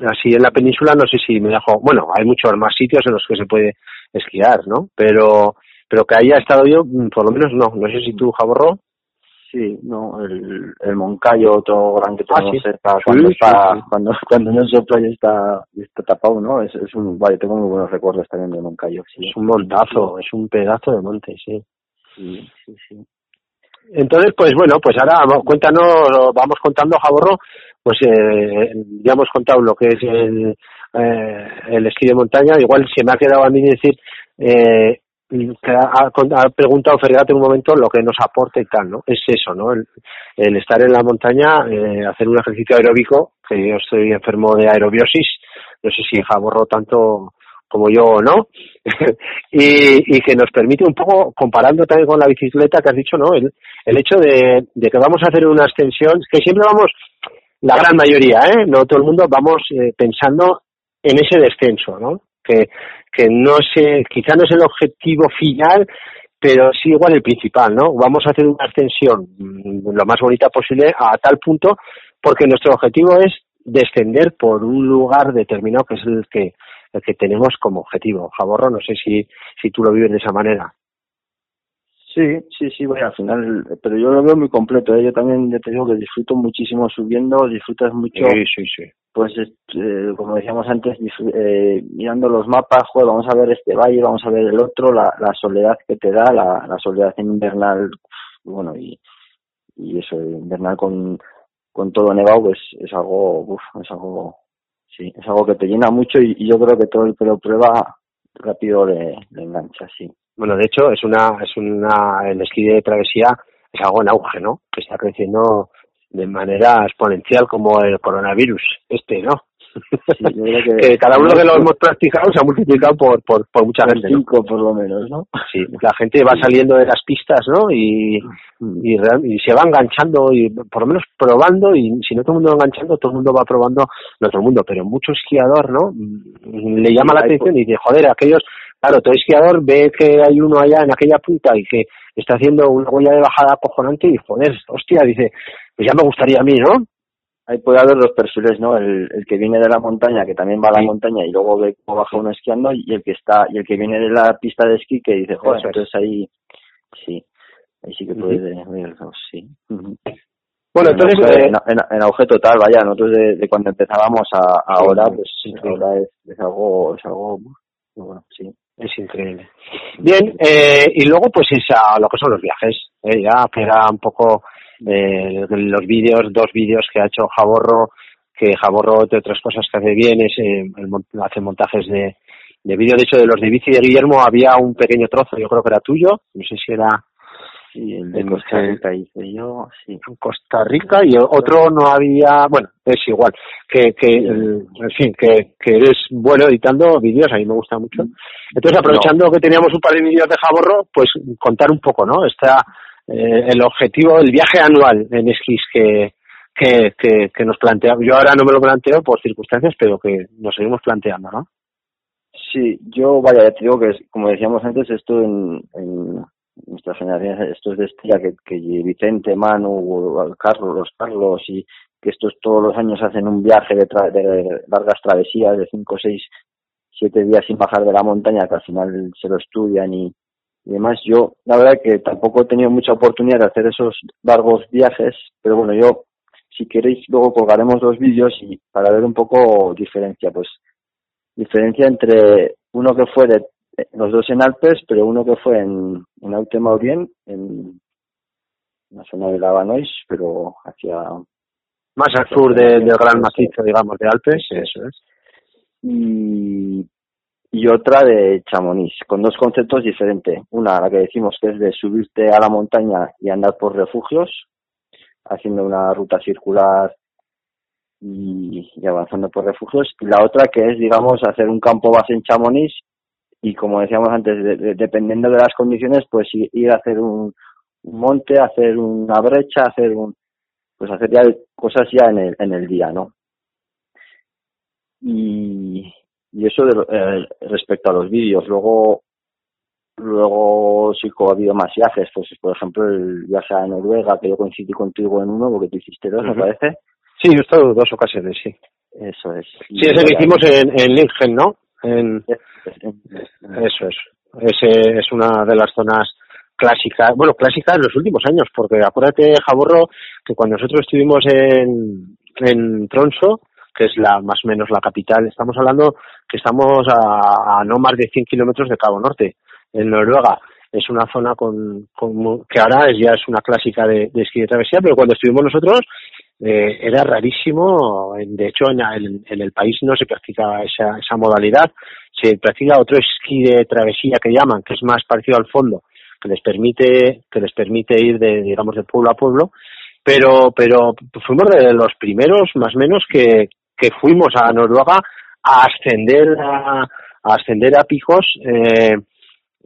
Así en la península no sé si me dejo, bueno, hay muchos más sitios en los que se puede esquiar, ¿no? Pero, pero que haya estado yo, por lo menos no. No sé si tú, Jaborro. Sí, no, el, el Moncayo, otro gran que ah, tenemos cerca, cuando, está, cuando, cuando no sopla y está, está tapado, ¿no? Es, es un, vale, tengo muy buenos recuerdos también de Moncayo. Sí. Es un montazo, es un pedazo de monte, sí. Sí, sí, sí. Entonces, pues bueno, pues ahora cuéntanos, vamos contando, Jaborro, pues eh, ya hemos contado lo que es el, eh, el esquí de montaña, igual se me ha quedado a mí decir eh, que ha, ha preguntado Fergate un momento lo que nos aporta y tal, ¿no? Es eso, ¿no? El, estar en la montaña, eh, hacer un ejercicio aeróbico, que yo estoy enfermo de aerobiosis, no sé si jaborro tanto como yo o no, y, que nos permite un poco, comparando también con la bicicleta que has dicho, ¿no? El, el hecho de, de que vamos a hacer una extensión, que siempre vamos, la gran mayoría, ¿eh? No todo el mundo vamos eh, pensando en ese descenso, ¿no? Que, que no sé, quizá no es el objetivo final, pero sí igual el principal, ¿no? Vamos a hacer una ascensión mm, lo más bonita posible a tal punto porque nuestro objetivo es descender por un lugar determinado que es el que el que tenemos como objetivo. Jaborro, no sé si si tú lo vives de esa manera. Sí, sí, sí, bueno, al final, pero yo lo veo muy completo, ¿eh? yo también te digo que disfruto muchísimo subiendo, disfrutas mucho, sí, sí, sí. Pues eh, como decíamos antes, eh, mirando los mapas, joder, vamos a ver este valle, vamos a ver el otro, la, soledad que te da, la, la soledad invernal, bueno, y, y eso, invernal con, con todo nevado, pues es algo, uf, es algo, sí, es algo que te llena mucho y, y yo creo que todo el que lo prueba rápido le, le engancha, sí. Bueno, de hecho, es una, es una, el esquí de travesía es algo en auge, ¿no? Que está creciendo de manera exponencial como el coronavirus, este, ¿no? que, cada uno que lo hemos practicado se ha multiplicado por, por, por mucha gente. Cinco, por lo menos, ¿no? Sí, la gente va saliendo de las pistas, ¿no? Y, y, y, se va enganchando, y por lo menos probando, y si no todo el mundo va enganchando, todo el mundo va probando, no todo el mundo, pero mucho esquiador, ¿no? Le llama la atención y dice, joder, aquellos Claro, todo esquiador ve que hay uno allá en aquella punta y que está haciendo una huella de bajada acojonante y joder, hostia, dice, pues ya me gustaría a mí, ¿no? Ahí puede haber dos perfiles, ¿no? El, el que viene de la montaña, que también va a la montaña y luego ve cómo baja uno esquiando, y el que está, y el que viene de la pista de esquí que dice, joder, entonces ahí, sí, ahí sí que puede ver sí. Bueno, entonces... En, en, auge total, vaya, nosotros de, de cuando empezábamos a, ahora, pues ahora es, es algo, es algo, bueno, sí. Es increíble. Bien, eh, y luego pues a lo que son los viajes, eh, ya que era un poco eh, los vídeos, dos vídeos que ha hecho Jaborro, que Jaborro, entre otras cosas que hace bien, es eh, hace montajes de, de vídeo. De hecho, de los de bici de Guillermo había un pequeño trozo, yo creo que era tuyo, no sé si era Sí, el de Costa Rica hice yo, sí. Costa Rica y otro no había, bueno, es igual, que, que en fin, que, que eres bueno editando vídeos, a mí me gusta mucho. Entonces, aprovechando que teníamos un par de vídeos de Jaborro, pues contar un poco, ¿no? Está eh, el objetivo, el viaje anual en esquís que, que, que, que nos planteamos. Yo ahora no me lo planteo por circunstancias, pero que nos seguimos planteando, ¿no? Sí, yo, vaya, te digo que, como decíamos antes, esto en, en nuestra generación, esto es de estrella que, que Vicente, Manu, Carlos, los Carlos y que estos todos los años hacen un viaje de, de largas travesías de cinco, seis, siete días sin bajar de la montaña, que al final se lo estudian y, y demás. Yo, la verdad que tampoco he tenido mucha oportunidad de hacer esos largos viajes, pero bueno, yo, si queréis, luego colgaremos los vídeos y para ver un poco diferencia, pues diferencia entre uno que fue de los dos en Alpes, pero uno que fue en, en Aute Maurien, en la zona de Lavanois, pero hacia... Más al sur del gran macizo, digamos, de Alpes, eso es. Y, y otra de Chamonix, con dos conceptos diferentes. Una, la que decimos que es de subirte a la montaña y andar por refugios, haciendo una ruta circular y, avanzando por refugios. Y la otra que es, digamos, hacer un campo base en Chamonix y, como decíamos antes, dependiendo de las condiciones, pues ir a hacer un, monte, hacer una brecha, hacer un, pues hacer ya cosas ya en el, en el día, ¿no? Y, y eso de, eh, respecto a los vídeos. Luego, luego sí que ha habido más viajes, pues por ejemplo el viaje a Noruega, que yo coincidí contigo en uno, porque tú hiciste dos, me parece. Sí, yo he estado dos ocasiones, sí. Eso es. Sí, ese que hicimos en, en Lingen, ¿no? En, eso es. Ese es una de las zonas clásicas, bueno, clásicas en los últimos años, porque acuérdate, Jaborro, que cuando nosotros estuvimos en, en Tronso, que es la más o menos la capital, estamos hablando que estamos a, no más de 100 kilómetros de Cabo Norte, en Noruega. Es una zona con, con que ahora ya es una clásica de, esquí de travesía, pero cuando estuvimos nosotros eh, era rarísimo. De hecho, en, en, el país no se practicaba esa, esa modalidad. Se practica otro esquí de travesía que llaman, que es más parecido al fondo, que les permite, que les permite ir de, digamos, de pueblo a pueblo. Pero, pero fuimos de los primeros, más o menos, que, que fuimos a Noruega a ascender a, a ascender a picos eh,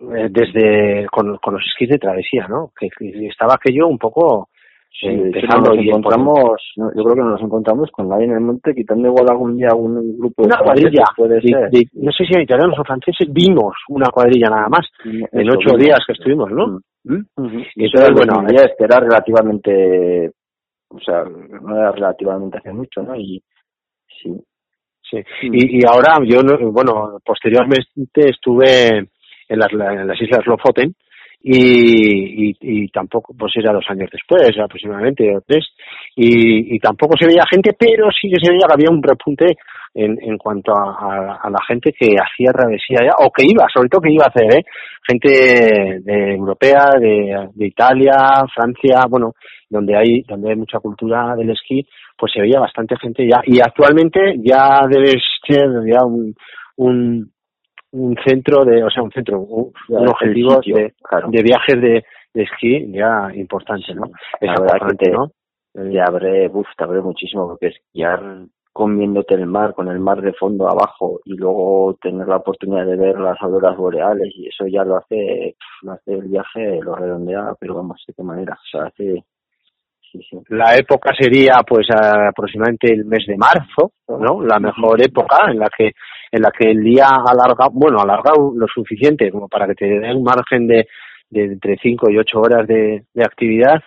eh desde con, con los esquís de travesía, ¿no? Que, que estaba aquello un poco Sí, nos encontramos, yo creo que nos encontramos con nadie en el monte, quitando igual algún día un grupo una cuadrilla, puede ser. no sé si eran italianos o franceses, vimos una cuadrilla nada más, en ocho días que estuvimos, ¿no? Mm. ¿Mm? Y eso es bueno, ya era relativamente, o sea, no era relativamente hace mucho, ¿no? Y sí. Sí, y, y ahora yo, bueno, posteriormente estuve en las, en las Islas Lofoten, y, y, y, tampoco, pues era dos años después aproximadamente, o tres, y, y tampoco se veía gente, pero sí que se veía que había un repunte en, en cuanto a, a, la gente que hacía travesía ya, o que iba, sobre todo que iba a hacer, ¿eh? gente de, europea, de, de Italia, Francia, bueno, donde hay, donde hay mucha cultura del esquí, pues se veía bastante gente ya, y actualmente ya debe ser ya un, un un centro de, o sea, un centro, un, objetivo de, de, viajes de, de, esquí ya importante, ¿no? la verdad que te, ¿no? te abre, uf, te abre muchísimo porque esquiar comiéndote el mar, con el mar de fondo abajo y luego tener la oportunidad de ver las auroras boreales y eso ya lo hace, lo hace el viaje, lo redondea, pero vamos, de qué manera, o sea, hace la época sería pues aproximadamente el mes de marzo, ¿no? La mejor época en la que en la que el día alarga, bueno, alargado lo suficiente como para que te dé un margen de, entre 5 y 8 horas de, actividad,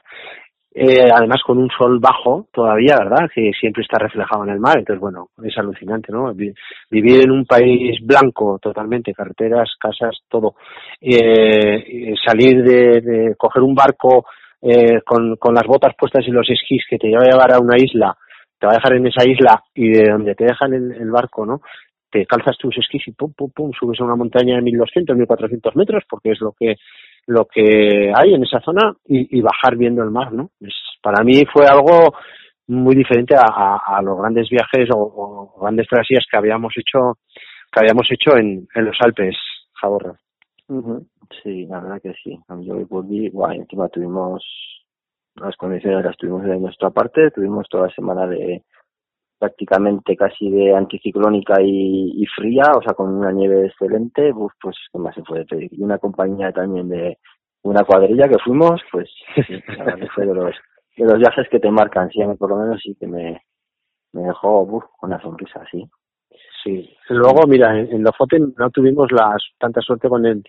eh, además con un sol bajo todavía, ¿verdad? Que siempre está reflejado en el mar, entonces bueno, es alucinante, ¿no? Vivir en un país blanco totalmente, carreteras, casas, todo, eh, salir de, coger un barco eh, con, con las botas puestas y los esquís que te va a llevar a una isla, te va a dejar en esa isla y de donde te dejan el, el barco, ¿no? Te calzas tus esquís y pum, pum, pum, subes a una montaña de 1200, 1400 metros, porque es lo que, lo que hay en esa zona y, y bajar viendo el mar, ¿no? Es, para mí fue algo muy diferente a, a, los grandes viajes o, grandes travesías que habíamos hecho, que habíamos hecho en, en los Alpes, Jaborra. Sí, la verdad que sí. Yo volví, guay, encima tuvimos las condiciones las tuvimos de nuestra parte, tuvimos toda la semana de prácticamente casi de anticiclónica y, fría, o sea, con una nieve excelente, pues qué más se puede pedir. Y una compañía también de una cuadrilla que fuimos, pues fue de los, de los viajes que te marcan, sí, por lo menos sí que me, dejó una sonrisa, sí. Sí. Luego, mira, en, en Lofoten no tuvimos la tanta suerte con el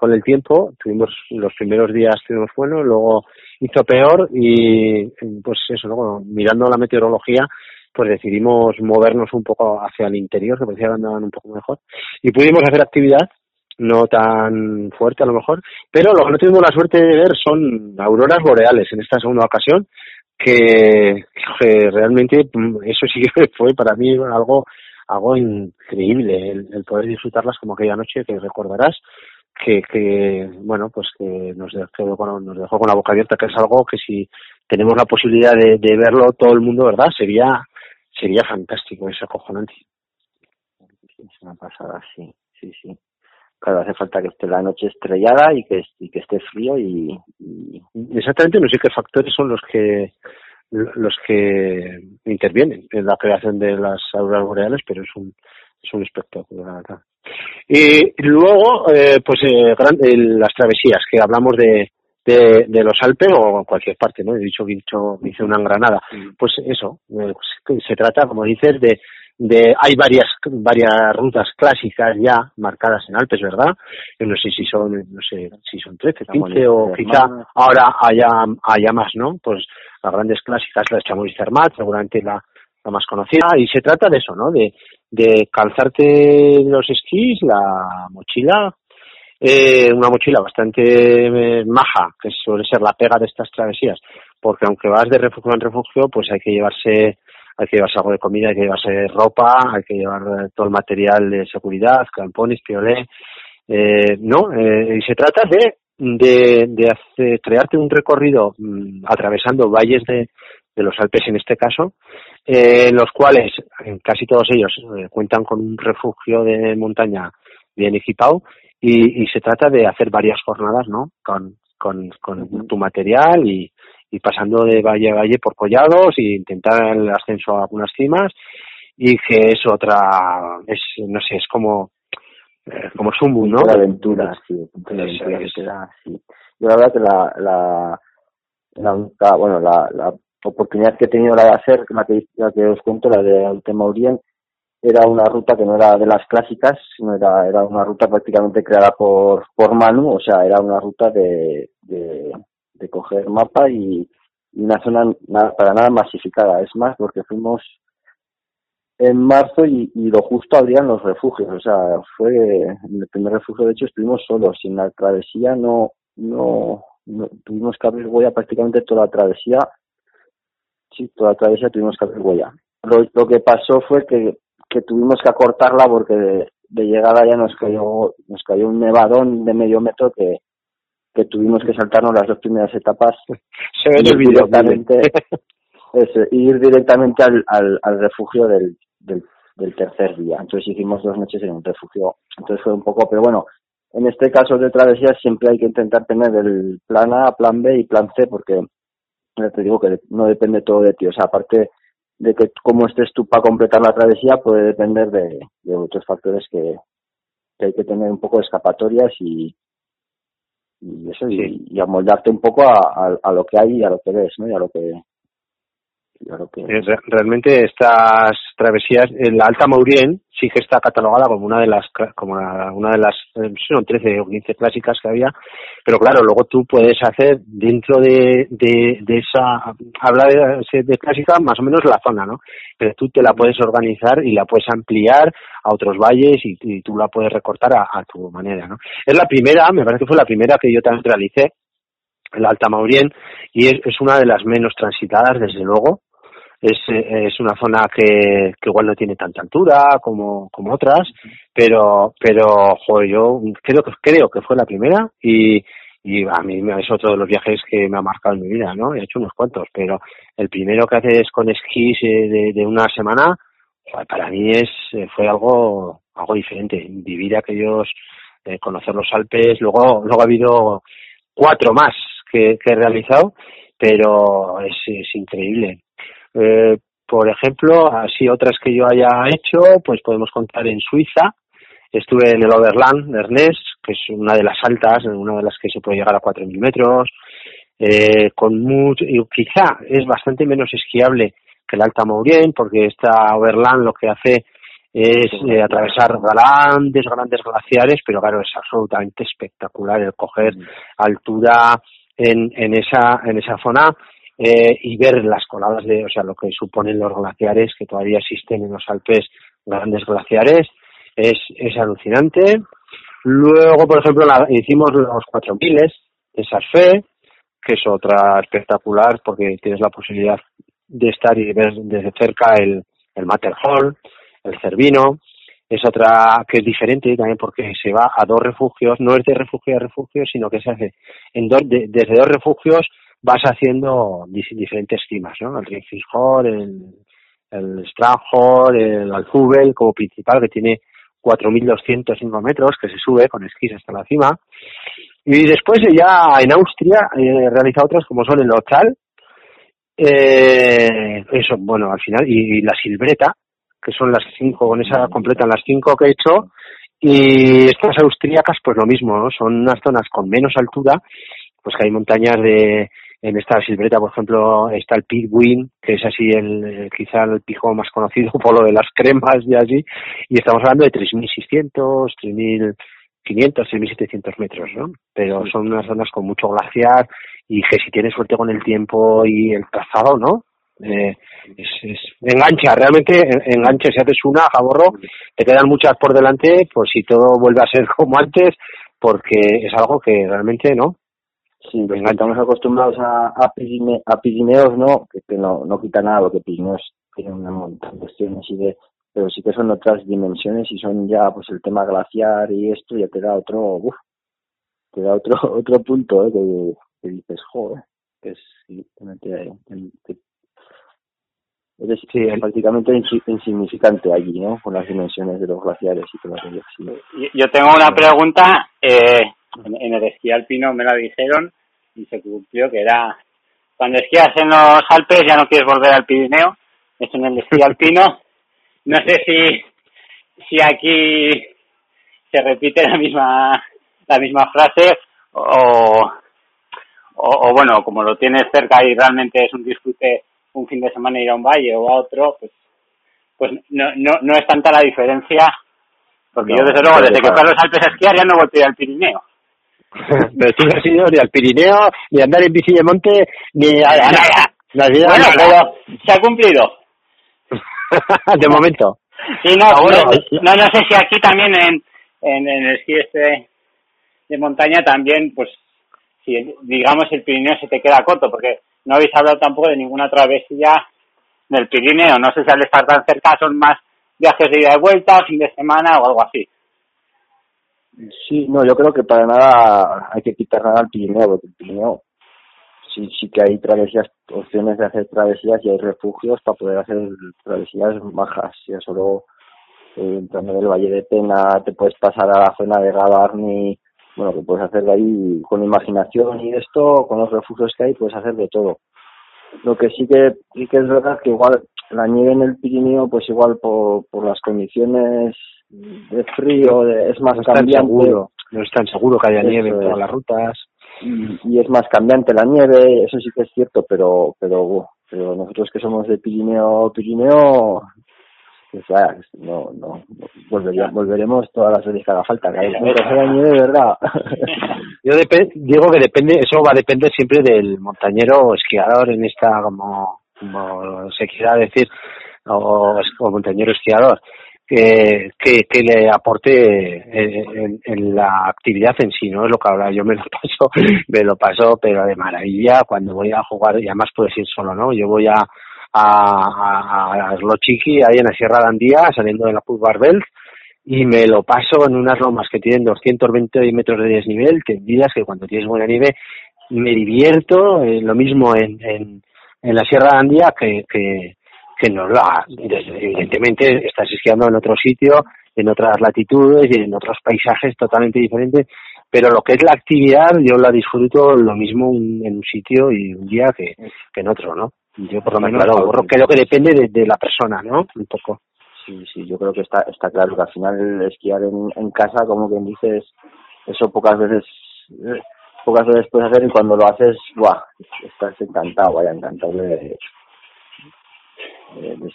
con el tiempo. Tuvimos los primeros días tuvimos bueno, luego hizo peor y pues eso, luego mirando la meteorología, pues decidimos movernos un poco hacia el interior, que parecía que andaban un poco mejor y pudimos hacer actividad no tan fuerte a lo mejor, pero lo que no tuvimos la suerte de ver son auroras boreales en esta segunda ocasión, que, realmente mm, eso sí que fue para mí algo algo increíble el, poder disfrutarlas como aquella noche que recordarás que, que bueno pues que nos dejó con, nos dejó con la boca abierta que es algo que si tenemos la posibilidad de, de verlo todo el mundo verdad sería sería fantástico es acojonante es una pasada sí sí sí claro hace falta que esté la noche estrellada y que y que esté frío y, y... exactamente no sé qué factores son los que los que intervienen en la creación de las auroras boreales, pero es un, es un espectáculo, la verdad. Y luego, eh, pues eh, las travesías, que hablamos de, de, de, los Alpes o cualquier parte, ¿no? He dicho que hice una en Granada. Pues eso, eh, pues, se trata, como dices, de, de hay varias varias rutas clásicas ya marcadas en Alpes, ¿verdad? Yo no sé si son no sé si son 13, 15 o quizá ahora haya haya más, ¿no? Pues las grandes clásicas la Chamonix Zermatt, seguramente la, la más conocida y se trata de eso, ¿no? De de calzarte los esquís, la mochila eh, una mochila bastante eh, maja, que suele ser la pega de estas travesías, porque aunque vas de refugio en refugio, pues hay que llevarse hay que llevarse algo de comida, hay que llevarse ropa, hay que llevar eh, todo el material de seguridad, campones, piolé, eh, ¿no? Eh, y se trata de, de, de crearte un recorrido mmm, atravesando valles de, de los Alpes en este caso, eh, en los cuales casi todos ellos cuentan con un refugio de montaña bien equipado y, y se trata de hacer varias jornadas, ¿no? Con, con, con tu material y, y pasando de valle a valle por collados e intentar el ascenso a algunas cimas y que es otra, es, no sé, es como, eh, como Sumbu, ¿no? La aventura, sí, la aventura que te da, sí. Yo la verdad que la, la, la bueno, la, la oportunidad que he tenido la de hacer, la que, la que os cuento, la de Ultima era una ruta que no era de las clásicas, sino era, era una ruta prácticamente creada por, por Manu, o sea, era una ruta de, de, coger mapa y, y una zona nada, para nada masificada. Es más, porque fuimos en marzo y, y lo justo abrían los refugios. O sea, fue en el primer refugio, de hecho, estuvimos solos. Sin la travesía no, no, no tuvimos que abrir huella prácticamente toda la travesía. Sí, toda la travesía tuvimos que abrir huella. Lo, lo que pasó fue que, que tuvimos que acortarla porque de, de llegada ya nos cayó, nos cayó un nevadón de medio metro que, que tuvimos que saltarnos las dos primeras etapas. Se ve directamente es, ir directamente al, al, al refugio del, del, del, tercer día. Entonces hicimos dos noches en un refugio. Entonces fue un poco pero bueno en este caso de travesía siempre hay que intentar tener el plan A, plan B y plan C porque ya te digo que no depende todo de ti. O sea aparte de que cómo estés tú para completar la travesía puede depender de, de otros factores que, que hay que tener un poco de escapatorias y, y eso y, y amoldarte un poco a, a, a, lo que hay y a lo que ves no y a lo que Realmente estas travesías, la Alta Maurien sí que está catalogada como una de las, como una, de las, eh, son 13 o 15 clásicas que había, pero claro, luego tú puedes hacer dentro de, de, esa, habla de, de clásica más o menos la zona, ¿no? Pero tú te la puedes organizar y la puedes ampliar a otros valles y, y tú la puedes recortar a, a tu manera, ¿no? Es la primera, me parece que fue la primera que yo también realicé, la Alta Maurien, y es, es una de las menos transitadas, desde luego, es, es una zona que, que igual no tiene tanta altura como, como otras, pero, pero joder, yo creo que, creo que fue la primera y, y a mí es otro de los viajes que me ha marcado en mi vida, ¿no? He hecho unos cuantos, pero el primero que haces con esquís eh, de, de una semana, para mí es, fue algo, algo diferente. Vivir aquellos, eh, conocer los Alpes. Luego, luego ha habido cuatro más que, he realizado, pero es, es increíble. Eh, por ejemplo, así otras que yo haya hecho, pues podemos contar en Suiza. Estuve en el Overland, Ernest, que es una de las altas, una de las que se puede llegar a 4.000 metros. Eh, con mucho, y quizá es bastante menos esquiable que el Alta Maurien, porque esta Overland lo que hace es eh, atravesar grandes, grandes glaciares, pero claro, es absolutamente espectacular el coger altura en, en, esa, en esa zona eh, y ver las coladas de, o sea, lo que suponen los glaciares que todavía existen en los Alpes, grandes glaciares, es, es alucinante. Luego, por ejemplo, hicimos los 4000 de Sarfé, que es otra espectacular porque tienes la posibilidad de estar y ver desde cerca el, el Matterhorn, el Cervino, es otra que es diferente también porque se va a dos refugios, no es de refugio a refugio, sino que se hace en dos, desde dos refugios vas haciendo diferentes cimas, ¿no? El Ringfishhorn, el, el el Alzubel como principal que tiene 4.205 metros que se sube con esquís hasta la cima. Y después ya en Austria he realizado otras como son el Ochal, eh, eso, bueno, al final, y, la Silbreta, que son las cinco, con esa completan las cinco que he hecho, y estas austríacas, pues lo mismo, ¿no? Son unas zonas con menos altura, pues que hay montañas de, en esta silbreta, por ejemplo, está el Win, que es así el, quizá el pico más conocido por lo de las cremas y así, y estamos hablando de 3.600, 3.500, 3.700 metros, ¿no? Pero son unas zonas con mucho glaciar y que si tienes suerte con el tiempo y el trazado, ¿no? Eh, es, engancha, realmente engancha, si haces una a borro, te quedan muchas por delante, pues si todo vuelve a ser como antes, porque es algo que realmente no. Sí, pues estamos acostumbrados a, a, Pirineos, ¿no? Que, no, no quita nada, lo que Pirineos tiene una montón de cuestiones y de, pero sí que son otras dimensiones y son ya, pues el tema glaciar y esto ya te da otro, uff, te da otro, otro punto, ¿eh? Que, que dices, joder, que es, es prácticamente insignificante allí, ¿no? Con las dimensiones de los glaciares y todo aquello. Yo tengo una pregunta. Eh, en, el esquí alpino me la dijeron y se cumplió que era cuando esquías en los Alpes ya no quieres volver al Pirineo. Es en el esquí alpino. No sé si si aquí se repite la misma la misma frase o, o, bueno, como lo tienes cerca y realmente es un disfrute un fin de semana ir a un valle o a otro, pues, pues no, no, no es tanta la diferencia, porque yo desde luego, desde que fui a los Alpes a esquiar ya no volví al Pirineo. pero tú no has ido ni al Pirineo, ni a andar en bici de monte, ni a, nada. bueno, pero se ha cumplido. de momento. Sí, no, no, no, sé si aquí también en, en, en el esquí este de montaña también, pues, si digamos el Pirineo se te queda corto, porque no habéis hablado tampoco de ninguna travesía del Pirineo. No sé si al estar tan cerca son más viajes de ida y vuelta, fin de semana o algo así. Sí, no, yo creo que para nada hay que quitar nada al Pirineo, porque el Pirineo sí, sí que hay travesías, opciones de hacer travesías y hay refugios para poder hacer travesías bajas. Ya solo eh, entrando del Valle de Pena te puedes pasar a la zona de Gavarni bueno, que puedes hacer de ahí con imaginación y esto, con los refugios que hay, puedes hacer de todo. Lo que sí que, sí que es verdad que igual la nieve en el Pirineo, pues igual por, por las condiciones de frío es más cambiante. no es tan seguro que haya nieve en todas las rutas. Y, es más cambiante la nieve, eso sí que es cierto, pero, pero, pero nosotros que somos de Pirineo, Pirineo, o sea, no, no, volveremos todas las veces que haga falta, que haya nieve de verdad. Yo digo que depende, eso va a depender siempre del montañero o esquiador en esta, como, como se quiera decir, o, o montañero esquiador, que, que, le aporte en, en, la actividad en sí, no es lo que ahora yo me lo paso, me lo paso, pero de maravilla cuando voy a jugar, y además puedes ir solo, ¿no? Yo voy a, a, a, Lo Chiqui, ahí en la Sierra de Andía, saliendo de la Puz Barbel, y me lo paso en unas lomas que tienen 220 metros de desnivel, tendidas, que cuando tienes buena nieve me divierto, eh, lo mismo en, en, en, la Sierra de Andía que, que, que no la, evidentemente estás esquiando en otro sitio, en otras latitudes y en otros paisajes totalmente diferentes, pero lo que es la actividad yo la disfruto lo mismo en un sitio y un día que, en otro, ¿no? Yo por lo menos claro, creo que depende de, de, la persona, ¿no? Un poco. Sí, sí, yo creo que está está claro que al final esquiar en, en casa, como quien dices, eso pocas veces eh, pocas veces puedes hacer y cuando lo haces, ¡buah! Estás encantado, vaya, encantado de,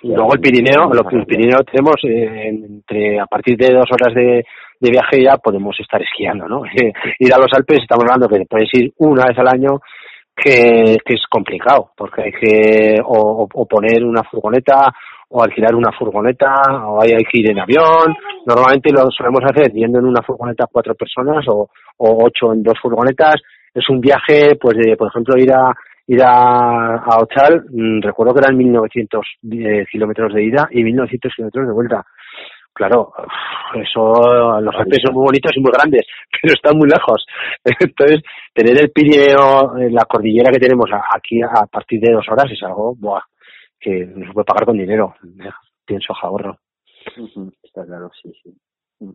y luego el Pirineo, lo que el Pirineo tenemos eh, entre a partir de dos horas de, de viaje ya podemos estar esquiando, ¿no? ir a los Alpes estamos hablando que puedes ir una vez al año que, que es complicado porque hay que o, o, poner una furgoneta o alquilar una furgoneta o hay, que ir en avión. Normalmente lo solemos hacer yendo en una furgoneta cuatro personas o, o ocho en dos furgonetas. Es un viaje, pues de, por ejemplo, ir a ir a, a Ochal, mm, recuerdo que eran 1900 eh, kilómetros de ida y 1900 kilómetros de vuelta. Claro, eso, los Alpes son muy bonitos y muy grandes, pero están muy lejos. Entonces, tener el Pirineo, la cordillera que tenemos aquí a partir de dos horas es algo buah, que no se puede pagar con dinero, pienso ahorro. Está claro, sí, sí. Mm.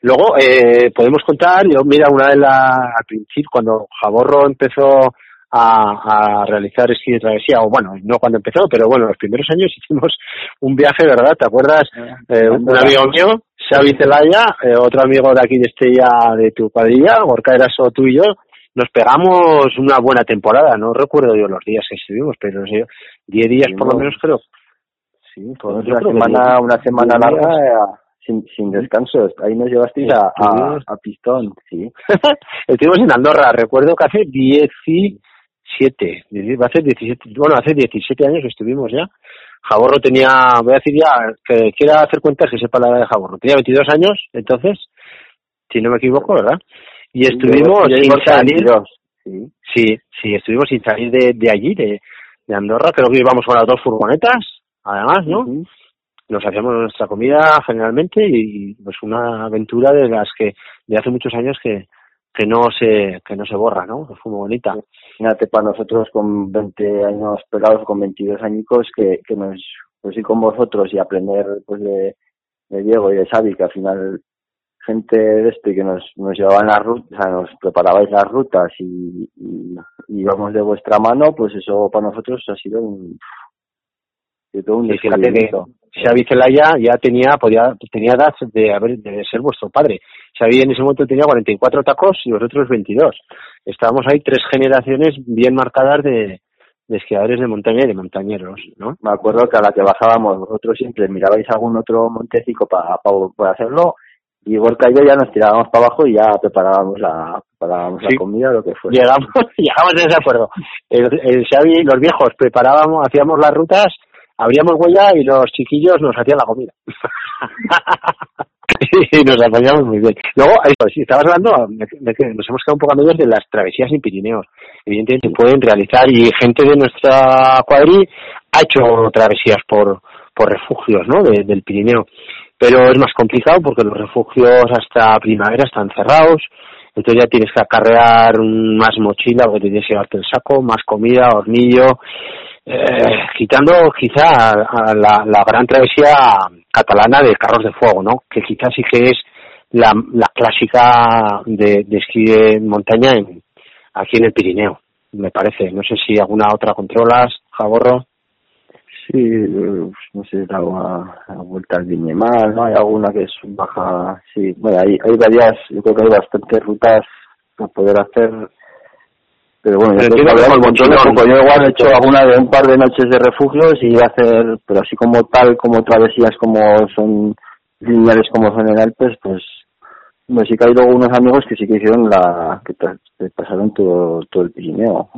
Luego, eh, podemos contar, yo mira, una de las, al principio, cuando Jaborro empezó a, a realizar esquí de travesía, o bueno, no cuando empezó, pero bueno, los primeros años hicimos un viaje, ¿verdad? ¿Te acuerdas? Ah, eh, un amigo mío, Xavi Celaya, eh, otro amigo de aquí de Estella de tu cuadrilla, Gorka Eraso, tú y yo, nos pegamos una buena temporada, no recuerdo yo los días que estuvimos, pero sí, 10 días por lo menos creo. Sí, pues una semana, una semana larga eh, sin, sin descanso. Ahí nos llevasteis a, a, a, Pistón, sí. Estuvimos en Andorra, recuerdo que hace 10 y siete, va a ser 17, bueno, hace 17 años que estuvimos ya. Jaborro tenía, voy a decir ya, que quiera hacer cuentas que sepa la edad de Jaborro. Tenía 22 años, entonces, si no me equivoco, ¿verdad? Y estuvimos sin salir, sí. sí, sí, estuvimos sin salir de, de allí, de, de Andorra, creo que íbamos con las dos furgonetas, además, ¿no? Nos hacíamos nuestra comida generalmente y pues una aventura de las que de hace muchos años que, que no se que no se borra, ¿no? fue muy bonita. Fíjate, para nosotros con 20 años pelados, con 22 añicos, que, que nos, pues ir con vosotros y aprender pues de, de Diego y de Xavi, que al final gente de este que nos, nos llevaban las rutas, o sea, nos preparabais las rutas y, y, y íbamos de vuestra mano, pues eso para nosotros ha sido un, todo un sí, Xavi Celaya ya tenía, podía, tenía edad de, haber, de ser vuestro padre. Xavi en ese momento tenía 44 tacos y vosotros 22. Estábamos ahí tres generaciones bien marcadas de, de esquiadores de montaña y de montañeros, ¿no? Me acuerdo que a la que bajábamos vosotros siempre mirabais algún otro montecico para para hacerlo y Borca y yo ya nos tirábamos para abajo y ya preparábamos la preparábamos la comida lo que fuera. Llegamos, llegamos de ese acuerdo. El, el Xavi, los viejos preparábamos, hacíamos las rutas abríamos huella y los chiquillos nos hacían la comida. y nos apañamos muy bien. Luego, si estabas hablando, de que nos hemos quedado un poco a medios de las travesías en Pirineos. Evidentemente se pueden realizar y gente de nuestra cuadrilla ha hecho travesías por, por refugios, ¿no? del Pirineo. Pero es más complicado porque los refugios hasta primavera están cerrados. Entonces ya tienes que acarrear más mochila porque tienes que llevarte el saco, más comida, hornillo eh, quitando quizá a, la, gran travesía catalana de carros de fuego, ¿no? Que quizás sí que es la, la clásica de, de esquí de montaña en, aquí en el Pirineo, me parece. No sé si alguna otra controlas, Jaborro. Sí, no sé, la vuelta al Viñemal, ¿no? Hay alguna que es baja, sí, bueno, hay, hay varias, yo creo que hay bastantes rutas para poder hacer pero bueno, yo, creo que montón de poco. yo igual he hecho alguna de un par de noches de refugios y hacer, pero así como tal, como travesías como son lineales como son en Alpes, pues pues sí que hay luego unos amigos que sí que hicieron la, que pasaron todo, todo el Pirineo.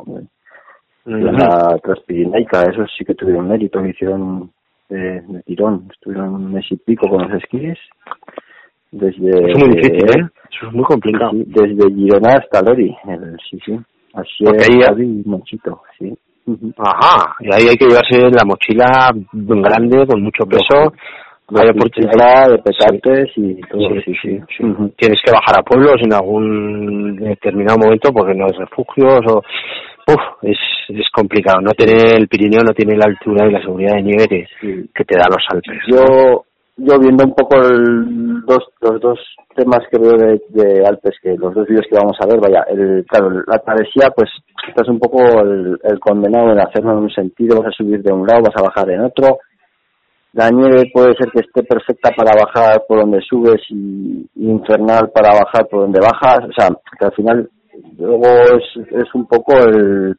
La Transpirinaica, eso sí que tuvieron mérito, que hicieron de, de, tirón, estuvieron un mes y pico con los esquíes. Desde, es muy difícil, ¿eh? Eso es muy complicado. Desde Girona hasta Lori, el, sí, sí. Así Porque ahí hay mochito, sí. Ajá, y ahí hay que llevarse la mochila grande, con mucho peso, hay oportunidad de pesartes y todo, sí, sí, Tienes que bajar a pueblos en algún determinado momento porque no hay refugios o... Uf, es, es complicado. No tener el Pirineo no tiene la altura y la seguridad de nieve que, que te da los Alpes. Yo, yo viendo un poco el, dos, los dos temas que veo de, Alpes, que los dos vídeos que vamos a ver, vaya, el, claro, la travesía, pues estás un poco el, condenado en hacerlo en un sentido, vas a subir de un lado, vas a bajar en otro. La nieve puede ser que esté perfecta para bajar por donde subes y, infernal para bajar por donde bajas, o sea, que al final luego es, es un poco el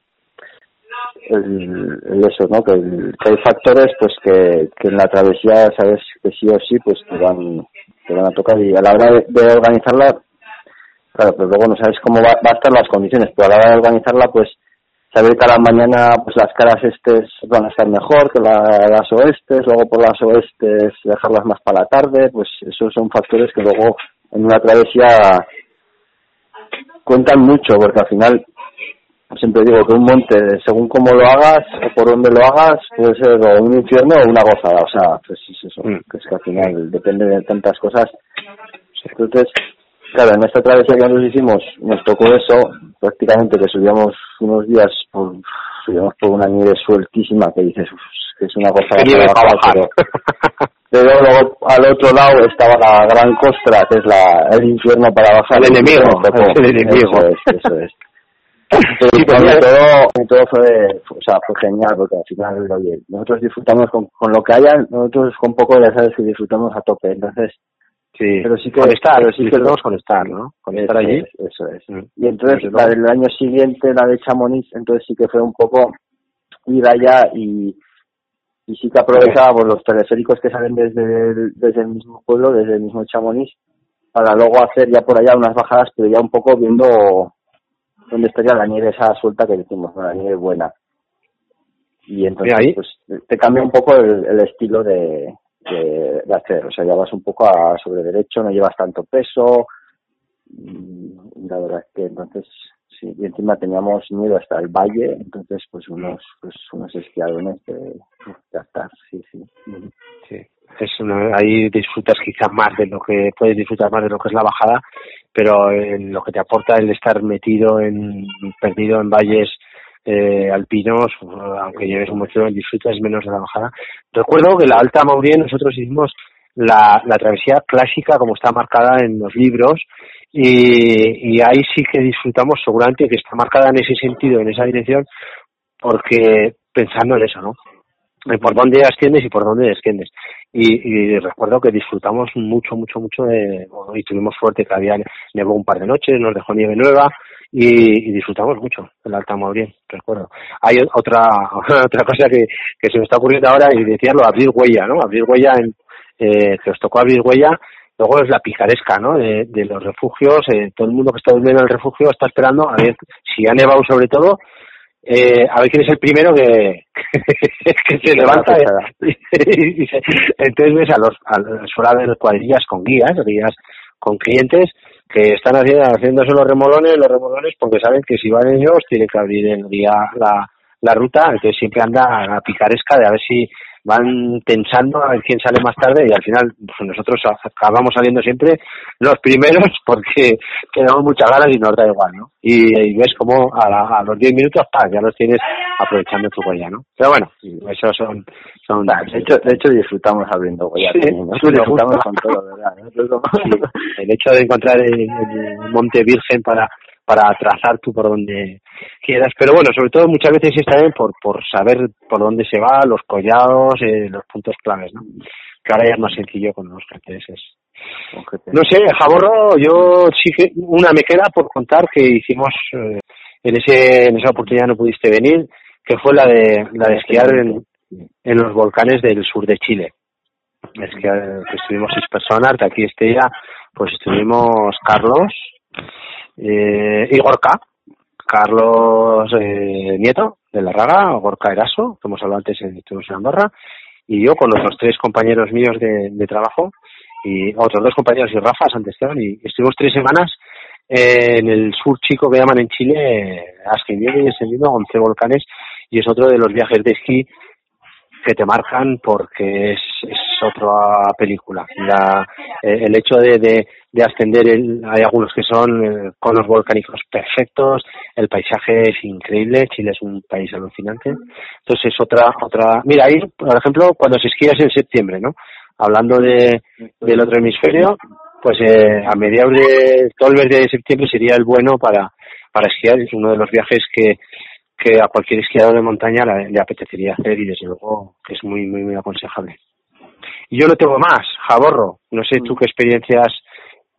el, eso, ¿no? Que, hay factores pues que, que en la travesía sabes que sí o sí pues te van, te van a tocar. Y a la hora de, organizarla, claro, pero luego no sabes cómo va, a estar las condiciones, pero a la hora de organizarla pues saber que a la mañana pues las caras estes van a estar mejor que las oestes, luego por las oestes dejarlas más para la tarde, pues esos son factores que luego en una travesía cuentan mucho porque al final siempre digo que un monte, según cómo lo hagas o por dónde lo hagas, puede ser o un infierno o una gozada. O sea, pues es eso, mm. que es que al final depende de tantas cosas. Entonces, claro, en esta travesía que nos hicimos, nos tocó eso, prácticamente que subíamos unos días por, subíamos por una nieve sueltísima que dices, que es una gozada para bajar, pero, luego al otro lado estaba la gran costra, que es la, el infierno para bajar. El enemigo, el enemigo. Eso es, eso es. sí, todo, todo fue, o sea, fue genial porque al final, oye, nosotros disfrutamos con, con lo que haya, nosotros con poco ya sabes que disfrutamos a tope, entonces Sí, pero sí que con estar, pero sí que con estar, ¿no? Con estar allí. eso es. Mm. Y entonces la del año siguiente, la de Chamonix, entonces sí que fue un poco ir allá y, y sí que aprovechábamos los teleféricos que salen desde el, desde el mismo pueblo, desde el mismo Chamonix, para luego hacer ya por allá unas bajadas, pero ya un poco viendo donde estaría la nieve esa suelta que decimos, la nieve buena. Y entonces pues te cambia un poco el, estilo de, de, hacer, o sea, ya vas un poco a sobre derecho, no llevas tanto peso, la verdad es que entonces sí, y encima teníamos nieve hasta el valle, entonces pues unos pues unos esquiadones de, de estar, sí, sí. Sí, es ahí disfrutas quizá más de lo que puedes disfrutar más de lo que es la bajada pero en lo que te aporta el estar metido en perdido en valles eh, alpinos, aunque lleves un mochilón, disfrutas menos de la bajada. Recuerdo que la Alta Maurien nosotros hicimos la, la travesía clásica como está marcada en los libros y, y ahí sí que disfrutamos seguramente que está marcada en ese sentido, en esa dirección, porque pensando en eso, ¿no? por dónde asciendes y por dónde desciendes. Y, recuerdo que disfrutamos mucho, mucho, mucho de, y tuvimos suerte que había nevó un par de noches, nos dejó nieve nueva y, disfrutamos mucho el Alta Maurien, recuerdo. Hay otra otra cosa que, se me está ocurriendo ahora y decirlo, abrir huella, ¿no? Abrir huella, en, eh, que os tocó abrir huella, luego es la picaresca, ¿no? De, de los refugios, eh, todo el mundo que está durmiendo en el refugio está esperando a ver si ha nevado sobre todo, eh, a ver quién es el primero que, que se levanta. entonces ves a los, a, suele haber cuadrillas con guías, guías con clientes que están haciendo, haciéndose los remolones, los remolones porque saben que si van ellos tienen que abrir el día la, la ruta, entonces siempre anda a picaresca de a ver si van tensando a ver quién sale más tarde y al final pues nosotros acabamos saliendo siempre los primeros porque tenemos muchas ganas y nos da igual, ¿no? Y, ves como a, los 10 minutos, ¡pam! ya los tienes aprovechando tu huella, ¿no? Pero bueno, eso son... son de, hecho, de hecho disfrutamos abriendo huella. Sí, disfrutamos con todo, ¿verdad? el hecho de encontrar el Monte Virgen para para trazar tú por donde quieras. Pero bueno, sobre todo muchas veces es también por, por saber por dónde se va, los collados, eh, los puntos claves, ¿no? Que ahora ya es más sencillo con los GPS. No sé, Jaborro, yo sí que una me queda por contar que hicimos eh, en ese en esa oportunidad no pudiste venir, que fue la de la de esquiar en, en los volcanes del sur de Chile. Es que, que estuvimos seis personas, de aquí Estella, pues estuvimos Carlos, eh, y Gorka, Carlos eh, Nieto de la Raga, Gorka Eraso, que hemos hablado antes, en, en Andorra, y yo con los tres compañeros míos de, de trabajo, y otros dos compañeros y Rafa Santesteban, y estuvimos tres semanas en el sur chico que llaman en Chile, ascendiendo y descendiendo 11 volcanes, y es otro de los viajes de esquí que te marcan porque es, es otra película. La, eh, el hecho de, de, de ascender, el, hay algunos que son eh, conos volcánicos perfectos, el paisaje es increíble, Chile es un país alucinante. Entonces es otra, otra, mira ahí, por ejemplo, cuando se esquías en septiembre, ¿no? hablando de, del otro hemisferio, pues eh, a mediados de todo el mes de septiembre sería el bueno para, para esquiar. Es uno de los viajes que, que a cualquier esquiador de montaña le, apetecería hacer y desde luego es muy, muy, muy aconsejable. Y yo no tengo más, Jaborro. No sé tú qué experiencias,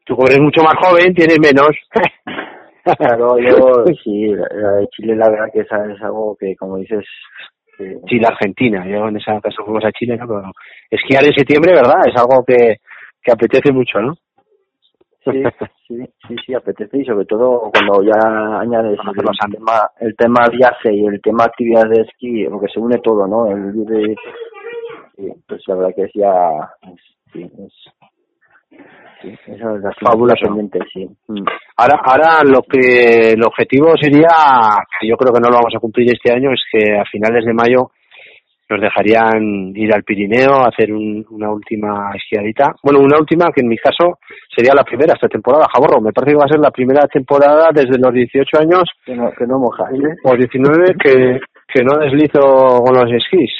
tú eres mucho más joven, tienes menos. claro, yo sí, la de Chile la verdad que es algo que, como dices, Chile-Argentina. Yo en esa ocasión fuimos a Chile, ¿no? Pero esquiar en septiembre, ¿verdad? Es algo que, que apetece mucho, ¿no? Sí, sí, sí, sí, apetece y sobre todo cuando ya añades el tema, el tema viaje y el tema actividad de esquí, porque se une todo, ¿no? El de, pues la verdad que es ya, sí, es, sí, eso es fabuloso. sí. Mm. Ahora, ahora lo que el objetivo sería, que yo creo que no lo vamos a cumplir este año, es que a finales de mayo nos dejarían ir al Pirineo a hacer una última esquiadita. Bueno, una última que en mi caso sería la primera esta temporada, Jaborro. Me parece que va a ser la primera temporada desde los 18 años. Que no, que no ¿eh? O 19 que, que no deslizo con los esquís.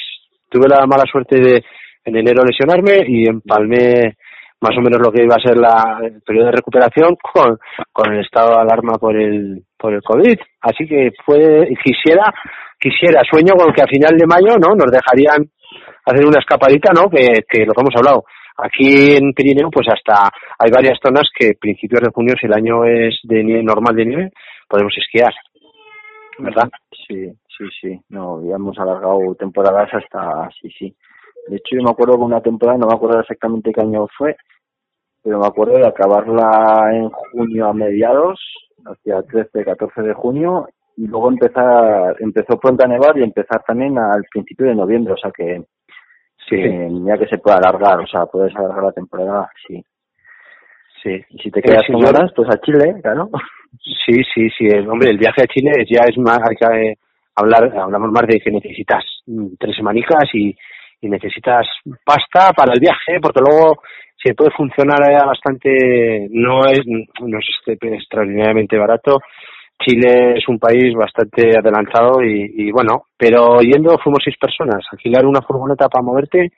Tuve la mala suerte de en enero lesionarme y empalmé más o menos lo que iba a ser la, el periodo de recuperación con, con el estado de alarma por el, por el COVID. Así que fue, quisiera, quisiera, sueño con que a final de mayo, ¿no? Nos dejarían hacer una escapadita, ¿no? Que, que lo que hemos hablado. Aquí en Pirineo, pues hasta hay varias zonas que principios de junio, si el año es de nieve, normal de nieve, podemos esquiar. ¿Verdad? Sí, sí, sí. No, ya hemos alargado temporadas hasta, sí, sí. De hecho, yo me acuerdo de una temporada, no me acuerdo exactamente qué año fue, pero me acuerdo de acabarla en junio a mediados, hacia 13, 14 de junio, y luego empezar, empezó pronto a nevar y empezar también al principio de noviembre, o sea que, sí. ya que se puede alargar, o sea, puedes alargar la temporada, sí. Sí, y si te quedas con ganas, pues a Chile, claro. Sí, sí, sí, hombre, el viaje a Chile ya es más, hay que hablar, hablamos más de que necesitas tres semanicas y, y necesitas pasta para el viaje, porque luego si puede funcionar bastante, no es, no es este, extraordinariamente barato. Chile es un país bastante adelantado y, y bueno, pero yendo fuimos seis personas, alquilar una furgoneta para moverte